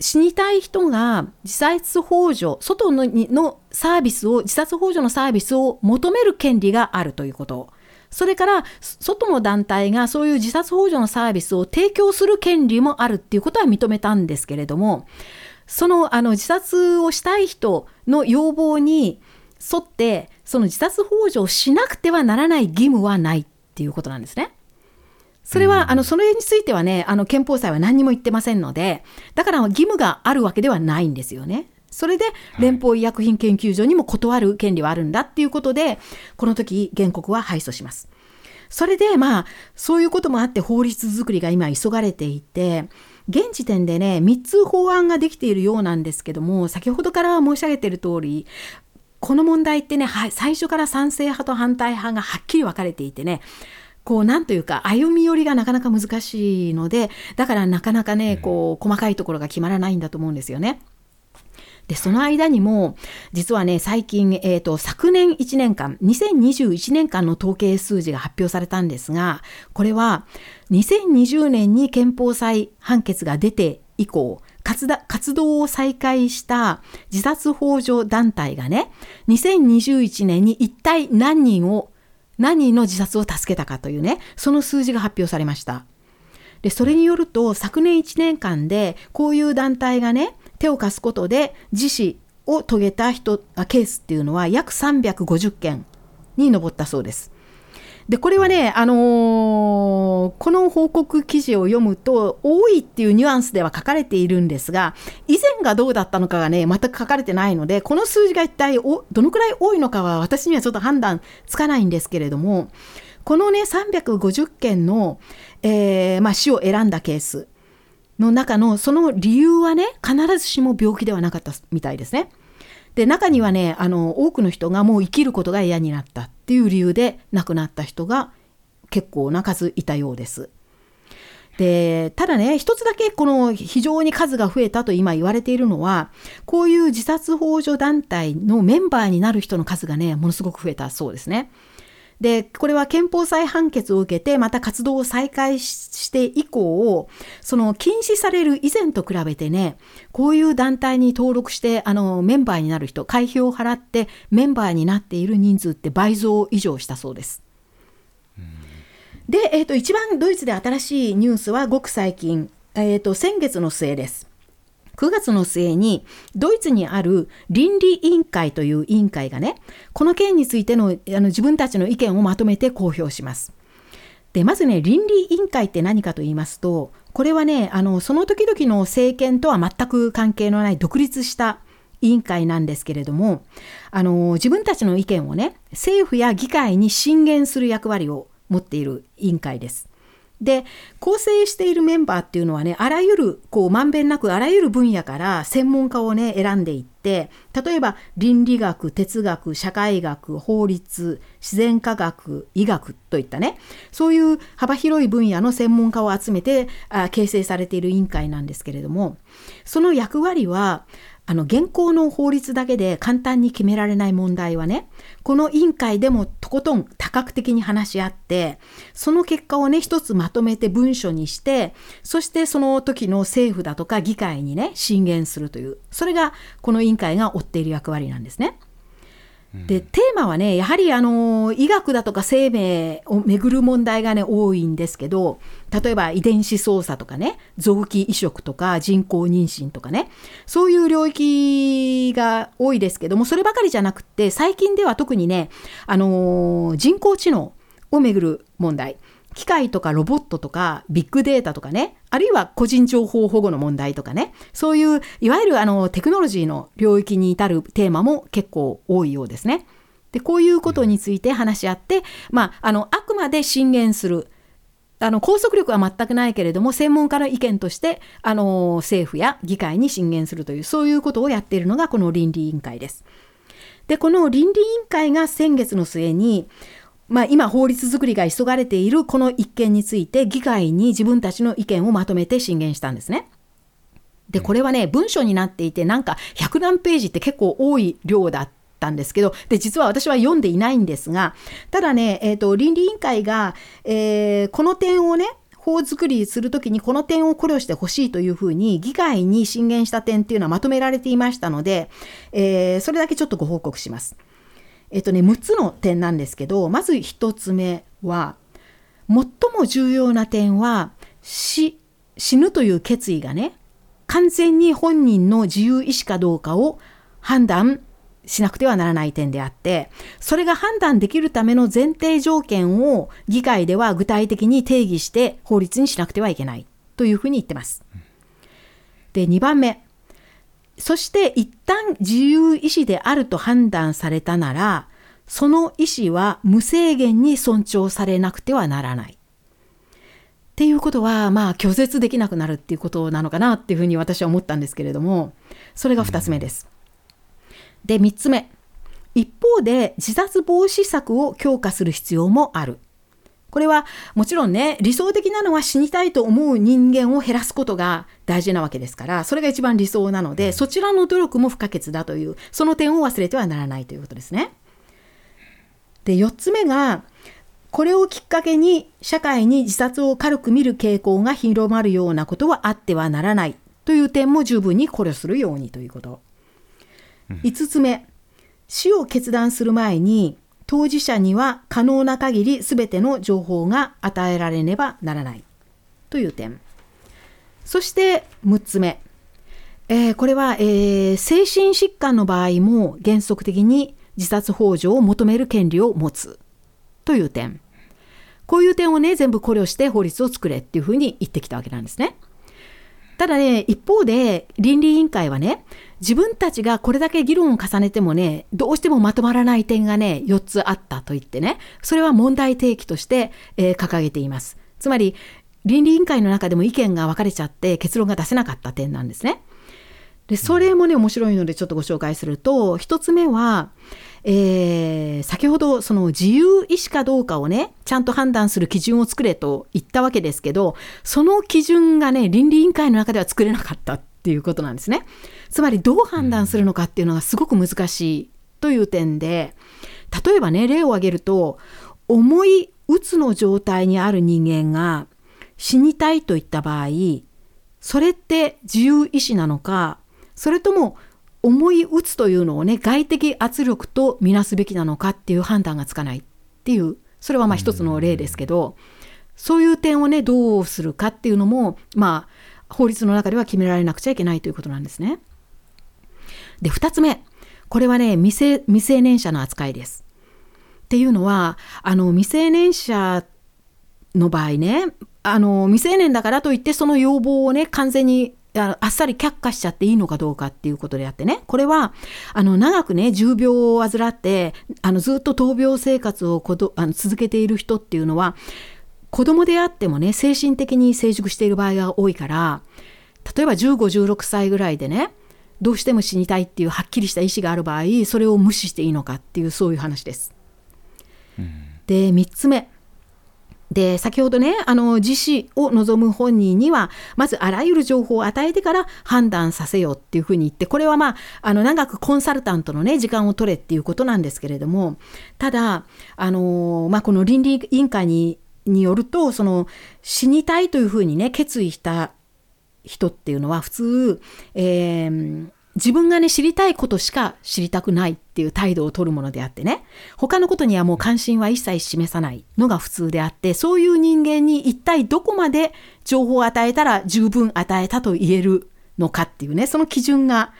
死にたい人が自殺幇助、外ののサービスを、自殺幇助のサービスを求める権利があるということ。それから、外の団体がそういう自殺幇助のサービスを提供する権利もあるっていうことは認めたんですけれども、そのあの自殺をしたい人の要望に沿って、その自殺幇助をしなくてはならない義務はないっていうことなんですね。それは、あの、それについてはね、あの、憲法裁は何にも言ってませんので、だから義務があるわけではないんですよね。それで連邦医薬品研究所にも断る権利はあるんだっていうことで、この時原告は敗訴します。それでまあそういうこともあって法律作りが今急がれていて現時点でね3つ法案ができているようなんですけども先ほどから申し上げている通りこの問題ってね最初から賛成派と反対派がはっきり分かれていてねこう、なんというか、歩み寄りがなかなか難しいので、だからなかなかね、こう、細かいところが決まらないんだと思うんですよね。で、その間にも、実はね、最近、えっ、ー、と、昨年1年間、2021年間の統計数字が発表されたんですが、これは、2020年に憲法裁判決が出て以降、活動を再開した自殺幇助団体がね、2021年に一体何人を何の自殺を助けたかというね、その数字が発表されました。で、それによると、昨年1年間で、こういう団体がね、手を貸すことで自死を遂げた人、ケースっていうのは約350件に上ったそうです。で、これはね、あのー、この報告記事を読むと、多いっていうニュアンスでは書かれているんですが、以前がどうだったのかがね、全く書かれてないので、この数字が一体どのくらい多いのかは私にはちょっと判断つかないんですけれども、このね、350件の、えー、まあ、死を選んだケースの中の、その理由はね、必ずしも病気ではなかったみたいですね。で中にはねあの多くの人がもう生きることが嫌になったっていう理由で亡くなった人が結構な数いたようです。でただね一つだけこの非常に数が増えたと今言われているのはこういう自殺幇助団体のメンバーになる人の数がねものすごく増えたそうですね。で、これは憲法裁判決を受けて、また活動を再開して以降、その禁止される以前と比べてね、こういう団体に登録して、あの、メンバーになる人、会費を払ってメンバーになっている人数って倍増以上したそうです。で、えっ、ー、と、一番ドイツで新しいニュースはごく最近、えっ、ー、と、先月の末です。9月の末にドイツにある倫理委員会という委員会がねこの件についてのあの自分たちの意見をまとめて公表します。でまずね倫理委員会って何かと言いますとこれはねあのその時々の政権とは全く関係のない独立した委員会なんですけれどもあの自分たちの意見をね政府や議会に進言する役割を持っている委員会です。で構成しているメンバーっていうのはねあらゆるこうまんべんなくあらゆる分野から専門家をね選んでいって例えば倫理学哲学社会学法律自然科学医学といったねそういう幅広い分野の専門家を集めてあ形成されている委員会なんですけれどもその役割はあの現行の法律だけで簡単に決められない問題はねこの委員会でもとことん多角的に話し合ってその結果をね一つまとめて文書にしてそしてその時の政府だとか議会にね進言するというそれがこの委員会が追っている役割なんですね。でテーマはねやはりあの医学だとか生命をめぐる問題がね多いんですけど例えば遺伝子操作とかね臓器移植とか人工妊娠とかねそういう領域が多いですけどもそればかりじゃなくって最近では特にねあの人工知能をめぐる問題。機械とかロボットとかビッグデータとかねあるいは個人情報保護の問題とかねそういういわゆるあのテクノロジーの領域に至るテーマも結構多いようですね。でこういうことについて話し合って、まあ、あのあくまで進言するあの拘束力は全くないけれども専門家の意見としてあの政府や議会に進言するというそういうことをやっているのがこの倫理委員会です。でこの倫理委員会が先月の末にまあ、今法律作りが急がれているこの一件について議会に自分たちの意見をまとめて進言したんですね。でこれはね文書になっていてなんか100何ページって結構多い量だったんですけどで実は私は読んでいないんですがただね、えーと、倫理委員会が、えー、この点をね法作りするときにこの点を考慮してほしいというふうに議会に進言した点っていうのはまとめられていましたので、えー、それだけちょっとご報告します。えっとね、6つの点なんですけど、まず1つ目は、最も重要な点は、死、死ぬという決意がね、完全に本人の自由意志かどうかを判断しなくてはならない点であって、それが判断できるための前提条件を議会では具体的に定義して法律にしなくてはいけないというふうに言ってます。で、2番目。そして一旦自由意志であると判断されたなら、その意思は無制限に尊重されなくてはならない。っていうことは、まあ、拒絶できなくなるっていうことなのかなっていうふうに私は思ったんですけれども、それが2つ目です。で、3つ目。一方で、自殺防止策を強化する必要もある。これはもちろんね理想的なのは死にたいと思う人間を減らすことが大事なわけですからそれが一番理想なのでそちらの努力も不可欠だというその点を忘れてはならないということですね。で4つ目がこれをきっかけに社会に自殺を軽く見る傾向が広まるようなことはあってはならないという点も十分に考慮するようにということ。5つ目死を決断する前に当事者には可能な限り全ての情報が与えられねばならないという点。そして6つ目。えー、これは、えー、精神疾患の場合も原則的に自殺幇助を求める権利を持つという点。こういう点をね、全部考慮して法律を作れっていうふうに言ってきたわけなんですね。ただね、一方で倫理委員会はね、自分たちがこれだけ議論を重ねてもね、どうしてもまとまらない点がね、4つあったと言ってね、それは問題提起として、えー、掲げています。つまり、倫理委員会の中でも意見が分かれちゃって結論が出せなかった点なんですね。で、それもね、面白いのでちょっとご紹介すると、1つ目は、えー、先ほどその自由意志かどうかをね、ちゃんと判断する基準を作れと言ったわけですけど、その基準がね、倫理委員会の中では作れなかったていうことなんですね。つまりどう判断するのかっていうのがすごく難しいという点で例えばね例を挙げると重いうつの状態にある人間が死にたいといった場合それって自由意志なのかそれとも重いうつというのをね外的圧力とみなすべきなのかっていう判断がつかないっていうそれはまあ一つの例ですけどそういう点をねどうするかっていうのもまあ法律の中では決められなくちゃいけないということなんですね。で、2つ目。これはね未成、未成年者の扱いです。っていうのは、あの、未成年者の場合ね、あの、未成年だからといってその要望をね、完全にあっさり却下しちゃっていいのかどうかっていうことであってね、これは、あの、長くね、重病を患って、あの、ずっと闘病生活をことあの続けている人っていうのは、子供であってもね、精神的に成熟している場合が多いから、例えば15、16歳ぐらいでね、どうしても死にたいっていうはっきりした意思がある場合、それを無視していいのかっていうそういう話です。うん、で、3つ目。で、先ほどね、あの、自死を望む本人には、まずあらゆる情報を与えてから判断させようっていうふうに言って、これはまあ、あの、長くコンサルタントのね、時間を取れっていうことなんですけれども、ただ、あの、まあ、この倫理委員会にによるとその死にたいというふうにね決意した人っていうのは普通、えー、自分がね知りたいことしか知りたくないっていう態度を取るものであってね他のことにはもう関心は一切示さないのが普通であってそういう人間に一体どこまで情報を与えたら十分与えたと言えるのかっていうねその基準が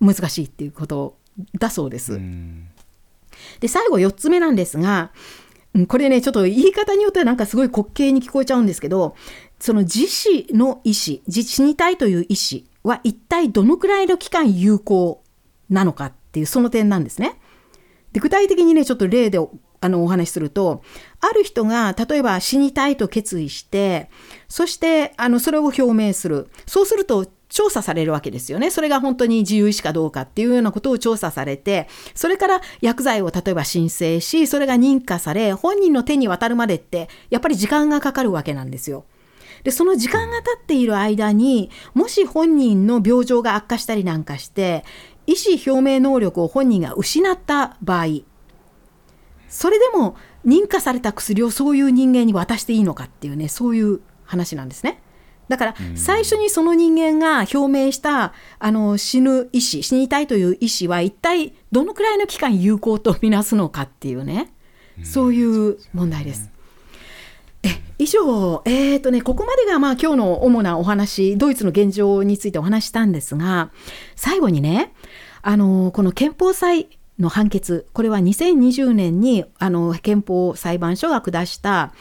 難しいっていうことだそうです。で最後4つ目なんですがこれね、ちょっと言い方によってはなんかすごい滑稽に聞こえちゃうんですけど、その自死の意思、死にたいという意思は一体どのくらいの期間有効なのかっていうその点なんですね。で具体的にね、ちょっと例であのお話しすると、ある人が例えば死にたいと決意して、そしてあのそれを表明する。そうすると調査されるわけですよね。それが本当に自由意志かどうかっていうようなことを調査されて、それから薬剤を例えば申請し、それが認可され、本人の手に渡るまでって、やっぱり時間がかかるわけなんですよ。で、その時間が経っている間に、もし本人の病状が悪化したりなんかして、意思表明能力を本人が失った場合、それでも認可された薬をそういう人間に渡していいのかっていうね、そういう話なんですね。だから最初にその人間が表明したあの死ぬ意思死にたいという意思は一体どのくらいの期間有効とみなすのかっていうね。そういう問題です。え以上、えーとね、ここまでがまあ今日の主なお話ドイツの現状についてお話したんですが最後にねあのこの憲法裁の判決。これは2020年にあの憲法裁判所が下した、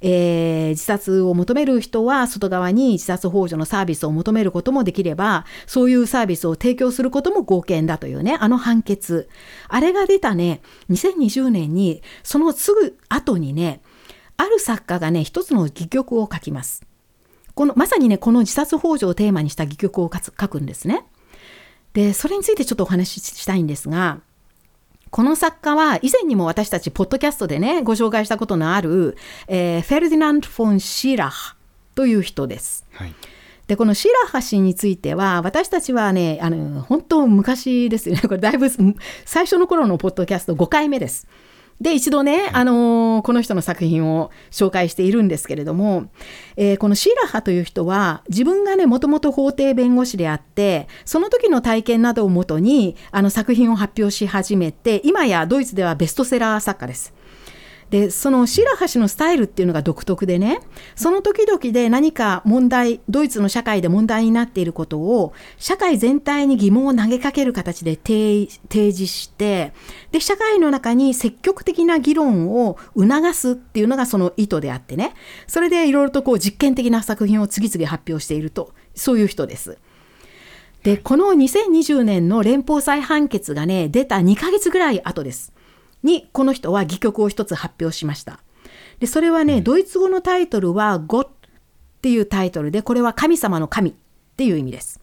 えー、自殺を求める人は外側に自殺幇助のサービスを求めることもできればそういうサービスを提供することも合憲だというねあの判決。あれが出たね2020年にそのすぐ後にねある作家がね一つの戯曲を書きます。このまさにねこの自殺幇助をテーマにした戯曲を書くんですね。でそれについてちょっとお話ししたいんですがこの作家は以前にも私たちポッドキャストでねご紹介したことのある、えー、フェルディナンド・フォン・シーラハという人です。はいでこのシーラハ氏については私たちはねあの本当昔ですよねこれだいぶ最初の頃のポッドキャスト5回目です。で、一度ね、あのー、この人の作品を紹介しているんですけれども、えー、このシーラハという人は、自分がね、もともと法廷弁護士であって、その時の体験などをもとに、あの作品を発表し始めて、今やドイツではベストセラー作家です。でそのシラハ氏のスタイルっていうのが独特でねその時々で何か問題ドイツの社会で問題になっていることを社会全体に疑問を投げかける形で提示してで社会の中に積極的な議論を促すっていうのがその意図であってねそれでいろいろとこう実験的な作品を次々発表しているとそういう人です。でこの2020年の連邦裁判決がね出た2ヶ月ぐらい後です。にこの人は戯曲を一つ発表しました。でそれはね、ドイツ語のタイトルは「ゴ」っていうタイトルでこれは神様の神っていう意味です。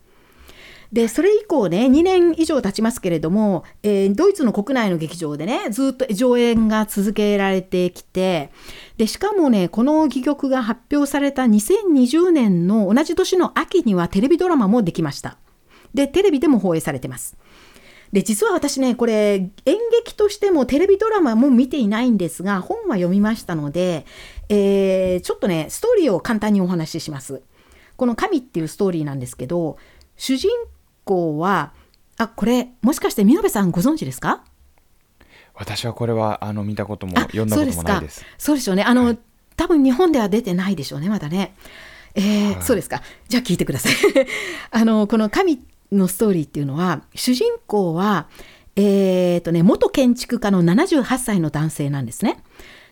でそれ以降ね2年以上経ちますけれども、えー、ドイツの国内の劇場でねずっと上演が続けられてきてでしかもねこの戯曲が発表された2020年の同じ年の秋にはテレビドラマもできましたでテレビでも放映されてますで実は私ねこれ演劇としてもテレビドラマも見ていないんですが本は読みましたので、えー、ちょっとねストーリーを簡単にお話しします。この「神」っていうストーリーなんですけど主人公はあこれもしかして見延さんご存知ですか？私はこれはあの見たことも読んだこともないです。そうでしょうね。あの、はい、多分日本では出てないでしょうねまだね。えーはい。そうですか。じゃあ聞いてください。あのこの神のストーリーっていうのは主人公はえーとね元建築家の78歳の男性なんですね。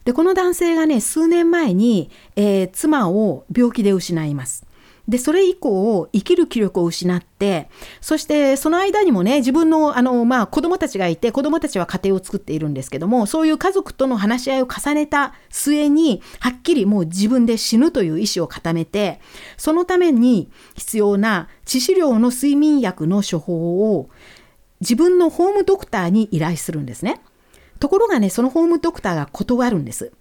でこの男性がね数年前に、えー妻を病気で失います。でそれ以降生きる気力を失ってそしてその間にもね自分のあの、まあ、子供たちがいて子供たちは家庭を作っているんですけどもそういう家族との話し合いを重ねた末にはっきりもう自分で死ぬという意思を固めてそのために必要な致死量の睡眠薬の処方を自分のホームドクターに依頼するんですね。ところがねそのホームドクターが断るんです。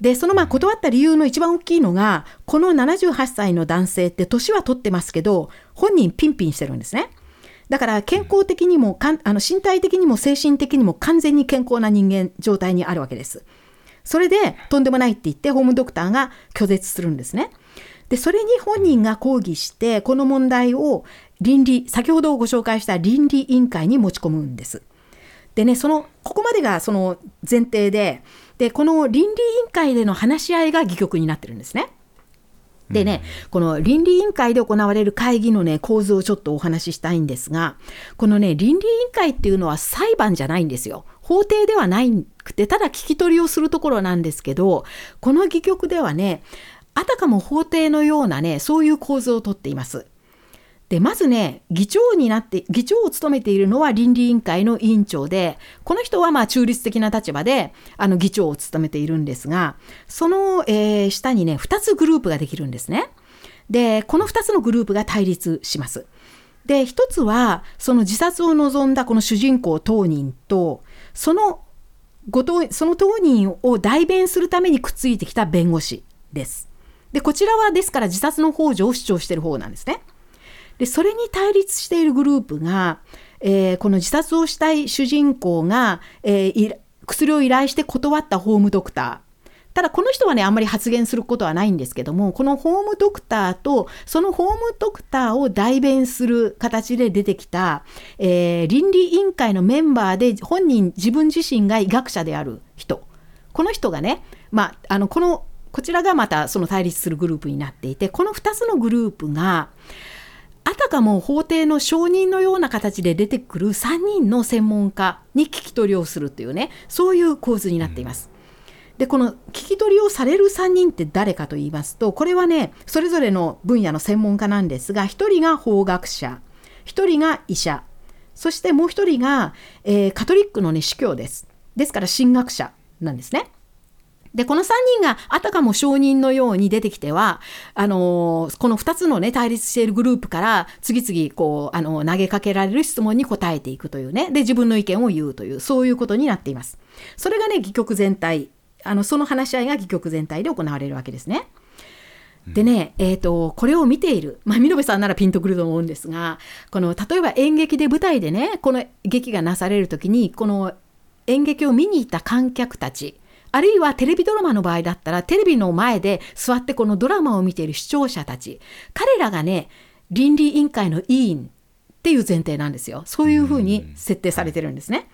で、そのまあ断った理由の一番大きいのが、この78歳の男性って年は取ってますけど、本人ピンピンしてるんですね。だから健康的にもかんあの身体的にも精神的にも完全に健康な人間状態にあるわけです。それでとんでもないって言ってホームドクターが拒絶するんですね。でそれに本人が抗議してこの問題を倫理先ほどご紹介した倫理委員会に持ち込むんです。でねそのここまでがその前提ででこの倫理委員会での話し合いが議局になってるんですね。でね、この倫理委員会で行われる会議のね、構図をちょっとお話ししたいんですが、このね、倫理委員会っていうのは裁判じゃないんですよ。法廷ではないくて、ただ聞き取りをするところなんですけど、この議局ではね、あたかも法廷のようなね、そういう構図をとっています。でまずね議長になって議長を務めているのは倫理委員会の委員長でこの人はまあ中立的な立場であの議長を務めているんですがその、えー下にね2つグループができるんですね。でこの2つのグループが対立します。で1つはその自殺を望んだこの主人公当人とそのご当その当人を代弁するためにくっついてきた弁護士です。でこちらはですから自殺の幇助を主張している方なんですね。でそれに対立しているグループが、えーこの自殺をしたい主人公が、えー薬を依頼して断ったホームドクター。ただこの人はねあんまり発言することはないんですけどもこのホームドクターとそのホームドクターを代弁する形で出てきた、えー倫理委員会のメンバーで本人自分自身が医学者である人。この人がね、まあ、あのこのこちらがまたその対立するグループになっていてこの2つのグループがあたかも法廷の証人のような形で出てくる3人の専門家に聞き取りをするというねそういう構図になっています。でこの聞き取りをされる3人って誰かと言いますとこれはねそれぞれの分野の専門家なんですが1人が法学者1人が医者そしてもう1人が、えーカトリックの、ね、司教ですですから神学者なんですね。で、この3人があたかも証人のように出てきては、あのーこの2つのね、対立しているグループから、次々、こう、あの投げかけられる質問に答えていくというね、で、自分の意見を言うという、そういうことになっています。それがね、議局全体、あの、その話し合いが議局全体で行われるわけですね。でね、えー、とこれを見ている、まあ、見延さんならピンとくると思うんですがこの例えば演劇で舞台でねこの劇がなされる時にこの演劇を見に行った観客たちあるいはテレビドラマの場合だったらテレビの前で座ってこのドラマを見ている視聴者たち。彼らがね倫理委員会の委員っていう前提なんですよ。そういうふうに設定されてるんですね。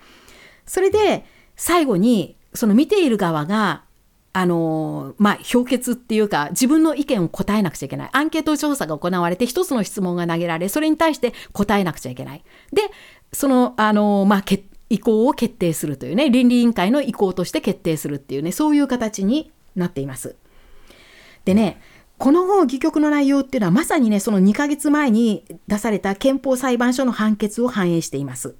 それで最後にその見ている側があのまあ、評決っていうか自分の意見を答えなくちゃいけない。アンケート調査が行われて一つの質問が投げられそれに対して答えなくちゃいけない。でそのあの、まあ、け意向を決定するというね倫理委員会の意向として決定するっていうねそういう形になっています。でねこの議局の内容っていうのはまさにねその2ヶ月前に出された憲法裁判所の判決を反映しています。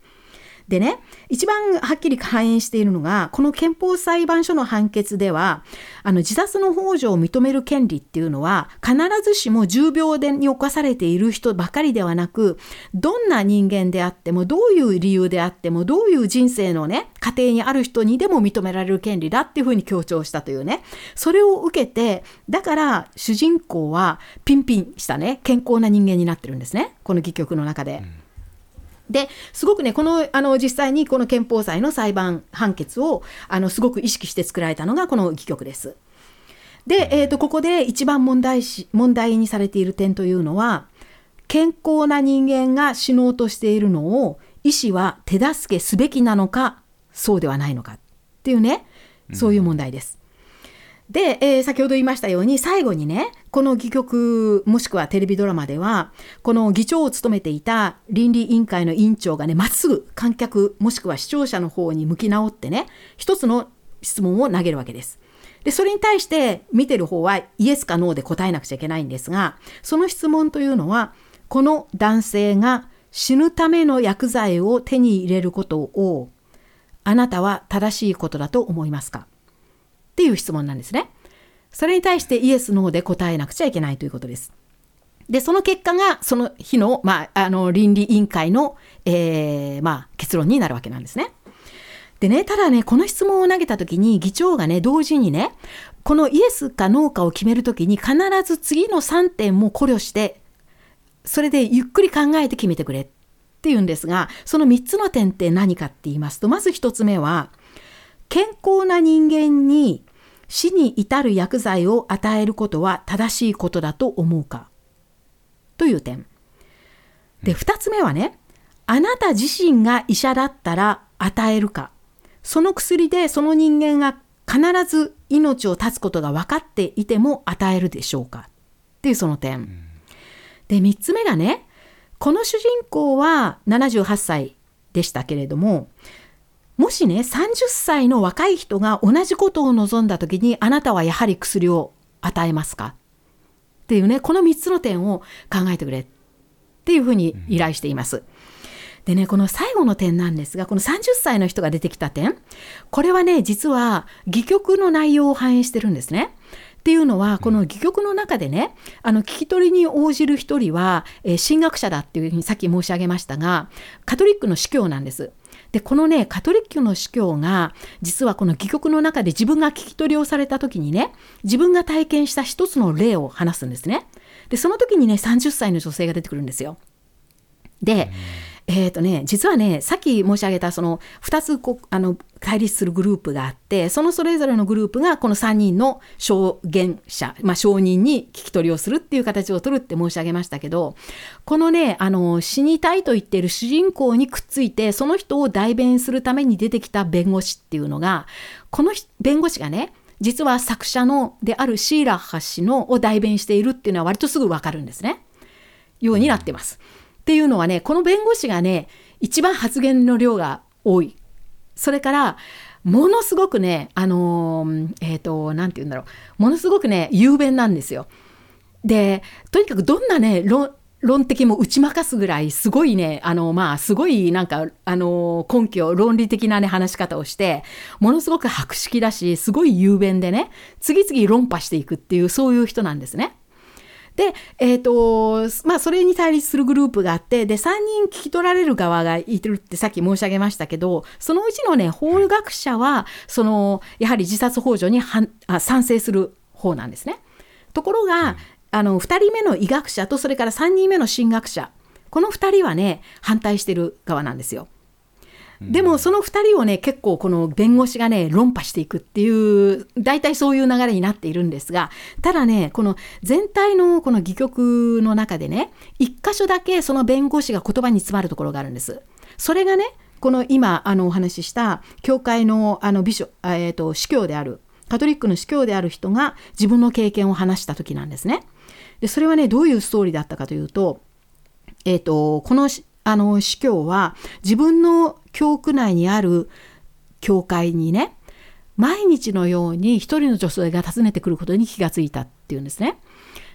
でね、一番はっきり反映しているのが、この憲法裁判所の判決では、あの自殺の幇助を認める権利っていうのは、必ずしも重病でに侵されている人ばかりではなく、どんな人間であっても、どういう理由であっても、どういう人生のね、過程にある人にでも認められる権利だっていうふうに強調したというね、それを受けて、だから主人公はピンピンしたね、健康な人間になってるんですね、この戯曲の中で。ですごくねこのあの実際にこの憲法裁の裁判判決をあのすごく意識して作られたのがこの戯曲です。で、えー、とここで一番問題し問題にされている点というのは健康な人間が死のうとしているのを医師は手助けすべきなのかそうではないのかっていうねそういう問題です。で、えー、先ほど言いましたように最後にねこの戯曲もしくはテレビドラマではこの議長を務めていた倫理委員会の委員長がねまっすぐ観客もしくは視聴者の方に向き直ってね一つの質問を投げるわけです。でそれに対して見てる方はイエスかノーで答えなくちゃいけないんですがその質問というのはこの男性が死ぬための薬剤を手に入れることをあなたは正しいことだと思いますか？っていう質問なんですね。それに対してイエス、ノーで答えなくちゃいけないということです。で、その結果がその日の,、まあ、あの倫理委員会の、えーまあ、結論になるわけなんですね。でね、ただね、この質問を投げた時に議長がね、同時にね、このイエスかノーかを決める時に必ず次の3点も考慮して、それでゆっくり考えて決めてくれっていうんですが、その3つの点って何かって言いますと、まず1つ目は、健康な人間に死に至る薬剤を与えることは正しいことだと思うか？という点。で、二つ目はね、あなた自身が医者だったら与えるか。その薬でその人間が必ず命を絶つことが分かっていても与えるでしょうかっていうその点。で、三つ目がね、この主人公は78歳でしたけれども、もしね、30歳の若い人が同じことを望んだ時に、あなたはやはり薬を与えますか？っていうね、この3つの点を考えてくれっていうふうに依頼しています。でね、この最後の点なんですが、この30歳の人が出てきた点、これはね、実は戯曲の内容を反映してるんですね。っていうのはこの戯曲の中でねあの聞き取りに応じる一人は、えー、神学者だっていうふうにさっき申し上げましたがカトリックの司教なんです。でこのねカトリックの司教が実はこの戯曲の中で自分が聞き取りをされた時にね自分が体験した一つの例を話すんですね。でその時にね30歳の女性が出てくるんですよ。で、え、ー、とね、実はね、さっき申し上げたその2つこあの対立するグループがあって、そのそれぞれのグループがこの3人の証言者、まあ、証人に聞き取りをするっていう形を取るって申し上げましたけど、このね、あの死にたいと言っている主人公にくっついて、その人を代弁するために出てきた弁護士っていうのが、この弁護士がね、実は作者のであるシーラッハ氏のを代弁しているっていうのは割とすぐわかるんですね。ようになってます。っていうのはね、この弁護士がね、一番発言の量が多い。それから、ものすごくね、あのー、えっ、ー、と、なんて言うんだろう。ものすごくね、雄弁なんですよ。で、とにかくどんなね、論論的も打ち負かすぐらいすごいねあのまあすごいなんかあの根拠論理的なね話し方をしてものすごく博識だしすごい雄弁でね次々論破していくっていうそういう人なんですね。で、えっ、ー、と、まあ、それに対立するグループがあって、で、3人聞き取られる側がいてるってさっき申し上げましたけど、そのうちのね、法学者は、その、やはり自殺幇助にあ賛成する方なんですね。ところが、あの、2人目の医学者と、それから3人目の神学者、この2人はね、反対してる側なんですよ。でもその2人をね結構この弁護士がね論破していくっていう大体そういう流れになっているんですがただねこの全体のこの戯曲の中でね一箇所だけその弁護士が言葉に詰まるところがあるんです。それがねこの今あのお話しした教会のあのビショ、えーと、司教であるカトリックの司教である人が自分の経験を話した時なんですね。でそれはねどういうストーリーだったかというと,、えーとこのあの司教は自分の教区内にある教会にね毎日のように一人の女性が訪ねてくることに気がついたっていうんですね。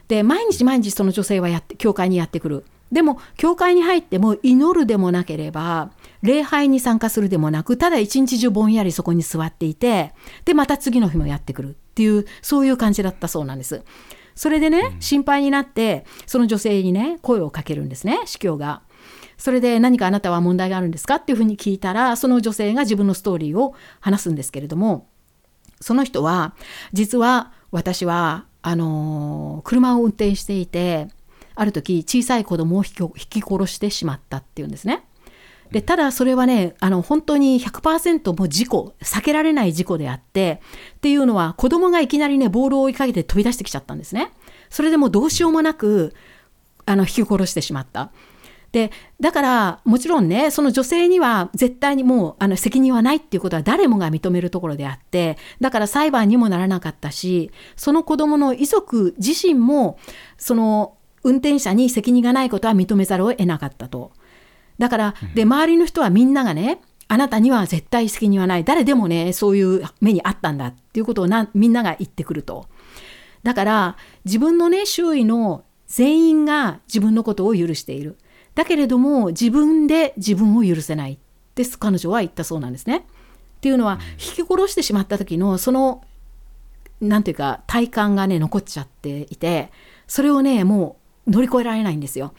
で毎日毎日その女性はやって教会にやってくる。でも教会に入っても祈るでもなければ礼拝に参加するでもなくただ一日中ぼんやりそこに座っていてでまた次の日もやってくるっていうそういう感じだったそうなんです。それでね心配になってその女性にね声をかけるんですね司教が。それで何かあなたは問題があるんですか？っていうふうに聞いたらその女性が自分のストーリーを話すんですけれどもその人は実は私はあの車を運転していてある時小さい子供を引き殺してしまったっていうんですね。でただそれはねあの本当に100%もう事故避けられない事故であってっていうのは子供がいきなりねボールを追いかけて飛び出してきちゃったんですね。それでもどうしようもなくあの引き殺してしまった。でだからもちろんねその女性には絶対にもうあの責任はないっていうことは誰もが認めるところであってだから裁判にもならなかったしその子どもの遺族自身もその運転者に責任がないことは認めざるを得なかったと。だからで周りの人はみんながねあなたには絶対責任はない誰でもねそういう目にあったんだっていうことをなみんなが言ってくると。だから自分のね周囲の全員が自分のことを許している。だけれども自分で自分を許せないって彼女は言ったそうなんですね。っていうのは引き殺してしまった時のその何ていうか体感がね残っちゃっていてそれをねもう乗り越えられないんですよ。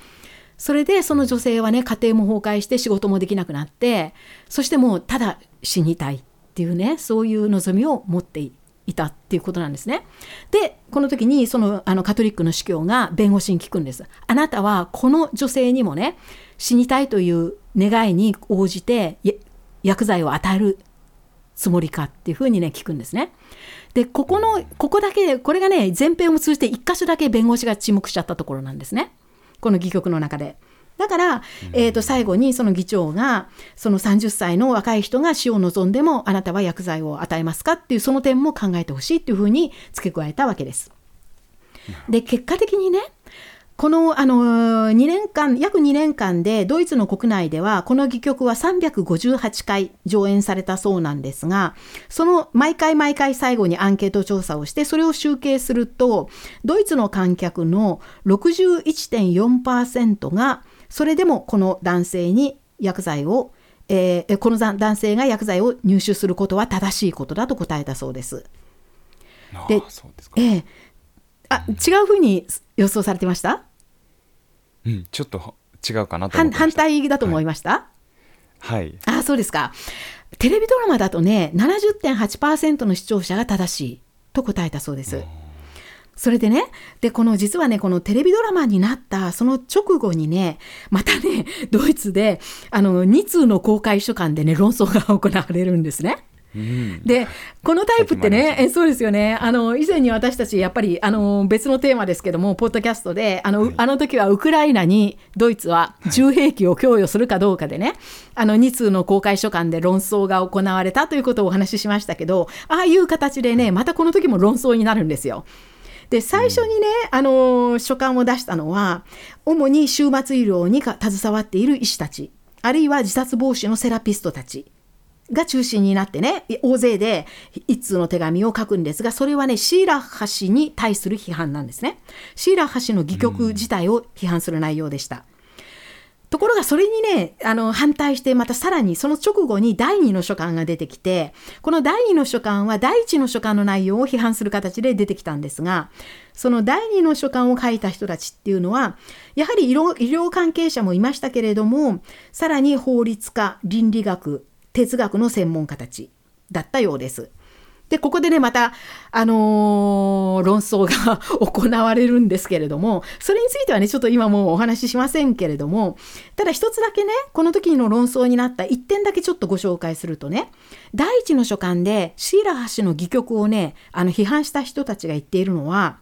それでその女性はね家庭も崩壊して仕事もできなくなってそしてもうただ死にたいっていうねそういう望みを持っていいたっていうことなんですね。でこの時にそのあのカトリックの司教が弁護士に聞くんです。あなたはこの女性にもね死にたいという願いに応じて薬剤を与えるつもりかっていうふうにね聞くんですね。でここのここだけこれがね前編を通じて一箇所だけ弁護士が沈黙しちゃったところなんですねこの戯曲の中で。だから、えー、と最後にその議長がその30歳の若い人が死を望んでもあなたは薬剤を与えますかっていうその点も考えてほしいっていうふうに付け加えたわけです。で結果的にねこのあの2年間約2年間でドイツの国内ではこの戯曲は358回上演されたそうなんですがその毎回毎回最後にアンケート調査をしてそれを集計するとドイツの観客の61.4%がそれでもこの男性に薬剤を、えー、この男性が薬剤を入手することは正しいことだと答えたそうです。でえー、あ違うふうに予想されてました？うん、ちょっと違うかなと反対だと思いました、はい、はい、あそうですか。テレビドラマだとね70.8%の視聴者が正しいと答えたそうです。それでね、で、この実はね、このテレビドラマになったその直後にね、またね、ドイツで、あの、2通の公開書簡でね、論争が行われるんですね。うん、でこのタイプってねえそうですよね。あの以前に私たちやっぱりあの別のテーマですけどもポッドキャストであのはい、あの時はウクライナにドイツは重兵器を供与するかどうかでね、はい、あの2通の公開書簡で論争が行われたということをお話ししましたけどああいう形でねまたこの時も論争になるんですよ。で最初にね、あの書簡を出したのは主に終末医療に携わっている医師たちあるいは自殺防止のセラピストたちが中心になってね大勢で一通の手紙を書くんですがそれはねシーラッハ氏に対する批判なんですねシーラッハ氏の戯曲自体を批判する内容でした。ところがそれにね、あの、反対して、またさらにその直後に第二の書簡が出てきて、この第二の書簡は第一の書簡の内容を批判する形で出てきたんですが、その第二の書簡を書いた人たちっていうのは、やはり医療医療関係者もいましたけれども、さらに法律家、倫理学、哲学の専門家たちだったようです。で、ここでね、また、あのー、論争が 行われるんですけれども、それについてはね、ちょっと今もうお話ししませんけれども、ただ一つだけね、この時の論争になった一点だけちょっとご紹介するとね、第一の書簡でシーラハ氏の戯曲をね、あの批判した人たちが言っているのは、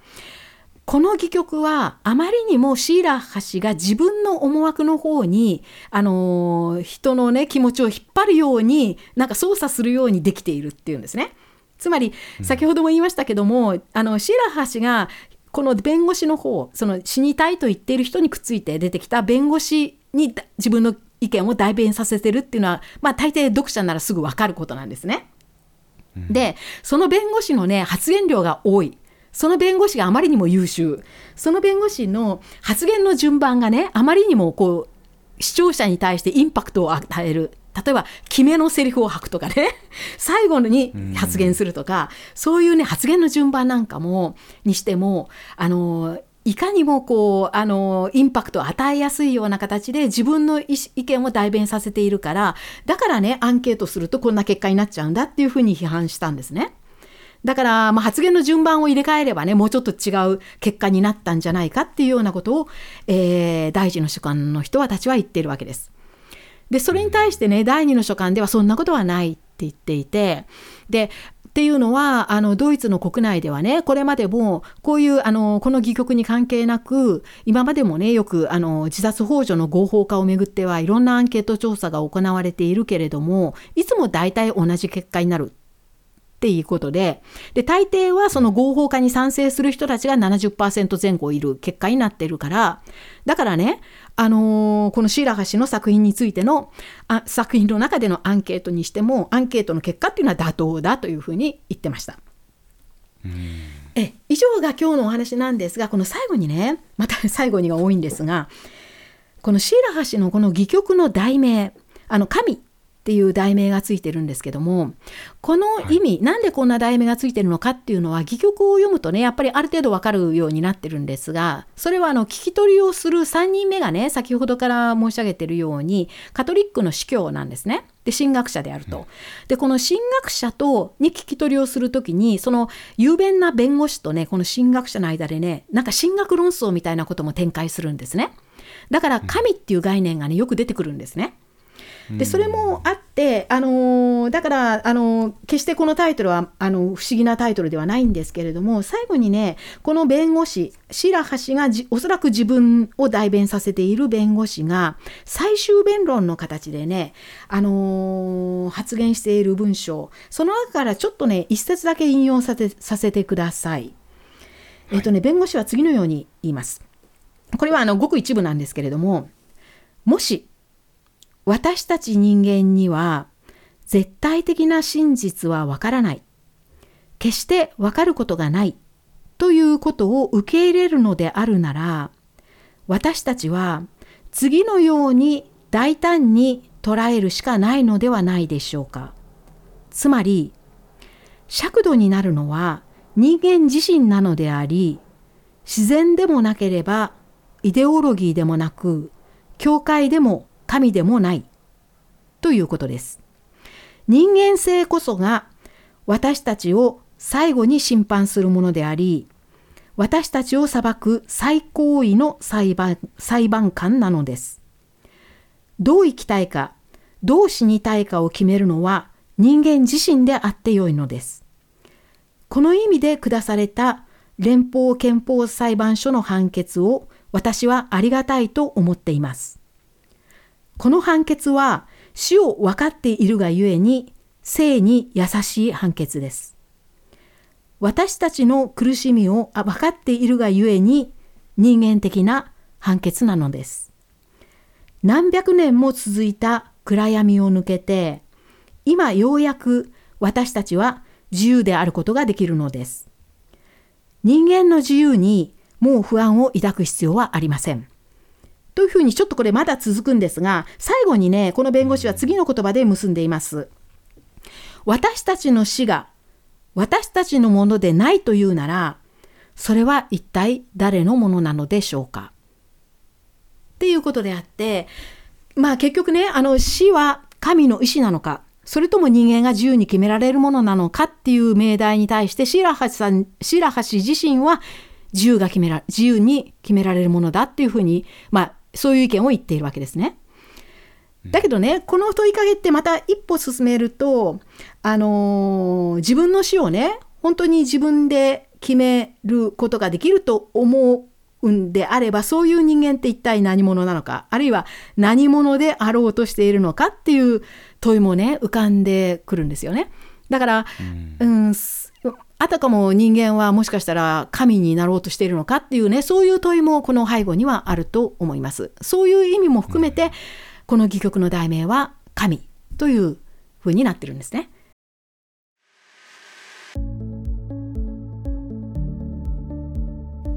この戯曲はあまりにもシーラハ氏が自分の思惑の方に、あのー、人のね気持ちを引っ張るようになんか操作するようにできているっていうんですね。つまり先ほども言いましたけども、うん、あのシーラハ氏がこの弁護士の方その死にたいと言っている人にくっついて出てきた弁護士に自分の意見を代弁させてるっていうのは、まあ、大抵読者ならすぐ分かることなんですね。うん、でその弁護士のね発言量が多い。その弁護士があまりにも優秀。その弁護士の発言の順番がねあまりにもこう視聴者に対してインパクトを与える。例えば決めのセリフを吐くとかね。最後に発言するとか、そういうね発言の順番なんかもにしてもあのいかにもこうあのインパクトを与えやすいような形で自分の意見を代弁させているからだからねアンケートするとこんな結果になっちゃうんだっていうふうに批判したんですね。だから、まあ、発言の順番を入れ替えればね、もうちょっと違う結果になったんじゃないかっていうようなことを、えー、第一の書簡の人はたちは言っているわけです。で、それに対してね、第二の書簡ではそんなことはないって言っていて、で、っていうのはあのドイツの国内ではねこれまでもこういうあのこの戯曲に関係なく今までもねよくあの自殺幇助の合法化をめぐってはいろんなアンケート調査が行われているけれどもいつも大体同じ結果になるっていうことでで大抵はその合法化に賛成する人たちが70%前後いる結果になってるからだからねあのーこのシーラハ氏の作品についてのあ作品の中でのアンケートにしてもアンケートの結果っていうのは妥当だというふうに言ってました。え以上が今日のお話なんですがこの最後にねまた最後にが多いんですがこのシーラハ氏のこの戯曲の題名あの神っていう題名がついてるんですけどもこの意味、なんでこんな題名がついてるのかっていうのは戯曲を読むとねやっぱりある程度わかるようになってるんですがそれはあの聞き取りをする3人目がね先ほどから申し上げてるようにカトリックの司教なんですね。で神学者であると。でこの神学者とに聞き取りをするときにその雄弁な弁護士とねこの神学者の間でねなんか神学論争みたいなことも展開するんですね。だから神っていう概念がねよく出てくるんですね。でそれもあって、あのーだから、あのー決してこのタイトルはあの不思議なタイトルではないんですけれども最後にねこの弁護士シラハ氏がじおそらく自分を代弁させている弁護士が最終弁論の形でね、あのー発言している文章その中からちょっとね一節だけ引用させさせてください。えっとね、弁護士は次のように言います。これはあのごく一部なんですけれどももし私たち人間には絶対的な真実はわからない。決してわかることがない。ということを受け入れるのであるなら、私たちは次のように大胆に捉えるしかないのではないでしょうか。つまり、尺度になるのは人間自身なのであり、自然でもなければイデオロギーでもなく、教会でも神でもないということです。人間性こそが私たちを最後に審判するものであり、私たちを裁く最高位の裁判裁判官なのです。どう生きたいか、どう死にたいかを決めるのは人間自身であってよいのです。この意味で下された連邦憲法裁判所の判決を私はありがたいと思っています。この判決は死を分かっているがゆえに生に優しい判決です。私たちの苦しみを分かっているがゆえに人間的な判決なのです。何百年も続いた暗闇を抜けて今ようやく私たちは自由であることができるのです。人間の自由にもう不安を抱く必要はありません。というふうにちょっとこれまだ続くんですが最後にねこの弁護士は次の言葉で結んでいます。私たちの死が私たちのものでないというならそれは一体誰のものなのでしょうか？っていうことであってまあ結局ねあの死は神の意志なのかそれとも人間が自由に決められるものなのかっていう命題に対してシーラハシさんシーラハ氏自身は自由が決めら自由に決められるものだっていうふうにまあそういう意見を言っているわけですね。だけどねこの問いかけってまた一歩進めると、あのー自分の死をね本当に自分で決めることができると思うんであればそういう人間って一体何者なのかあるいは何者であろうとしているのかっていう問いもね浮かんでくるんですよね。だから、うん、すあたかも人間はもしかしたら神になろうとしているのかっていうねそういう問いもこの背後にはあると思います。そういう意味も含めて、この戯曲の題名は神というふうになってるんですね。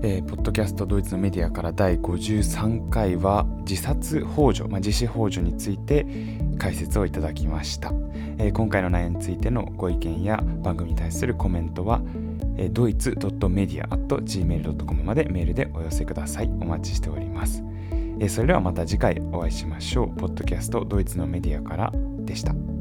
えーポッドキャストドイツのメディアから第53回は自殺幇助、まあ、自死幇助について解説をいただきました、えー今回の内容についてのご意見や番組に対するコメントは、えー、ドイツ .media.gmail.com までメールでお寄せください。お待ちしております、えーそれではまた次回お会いしましょう。ポッドキャストドイツのメディアからでした。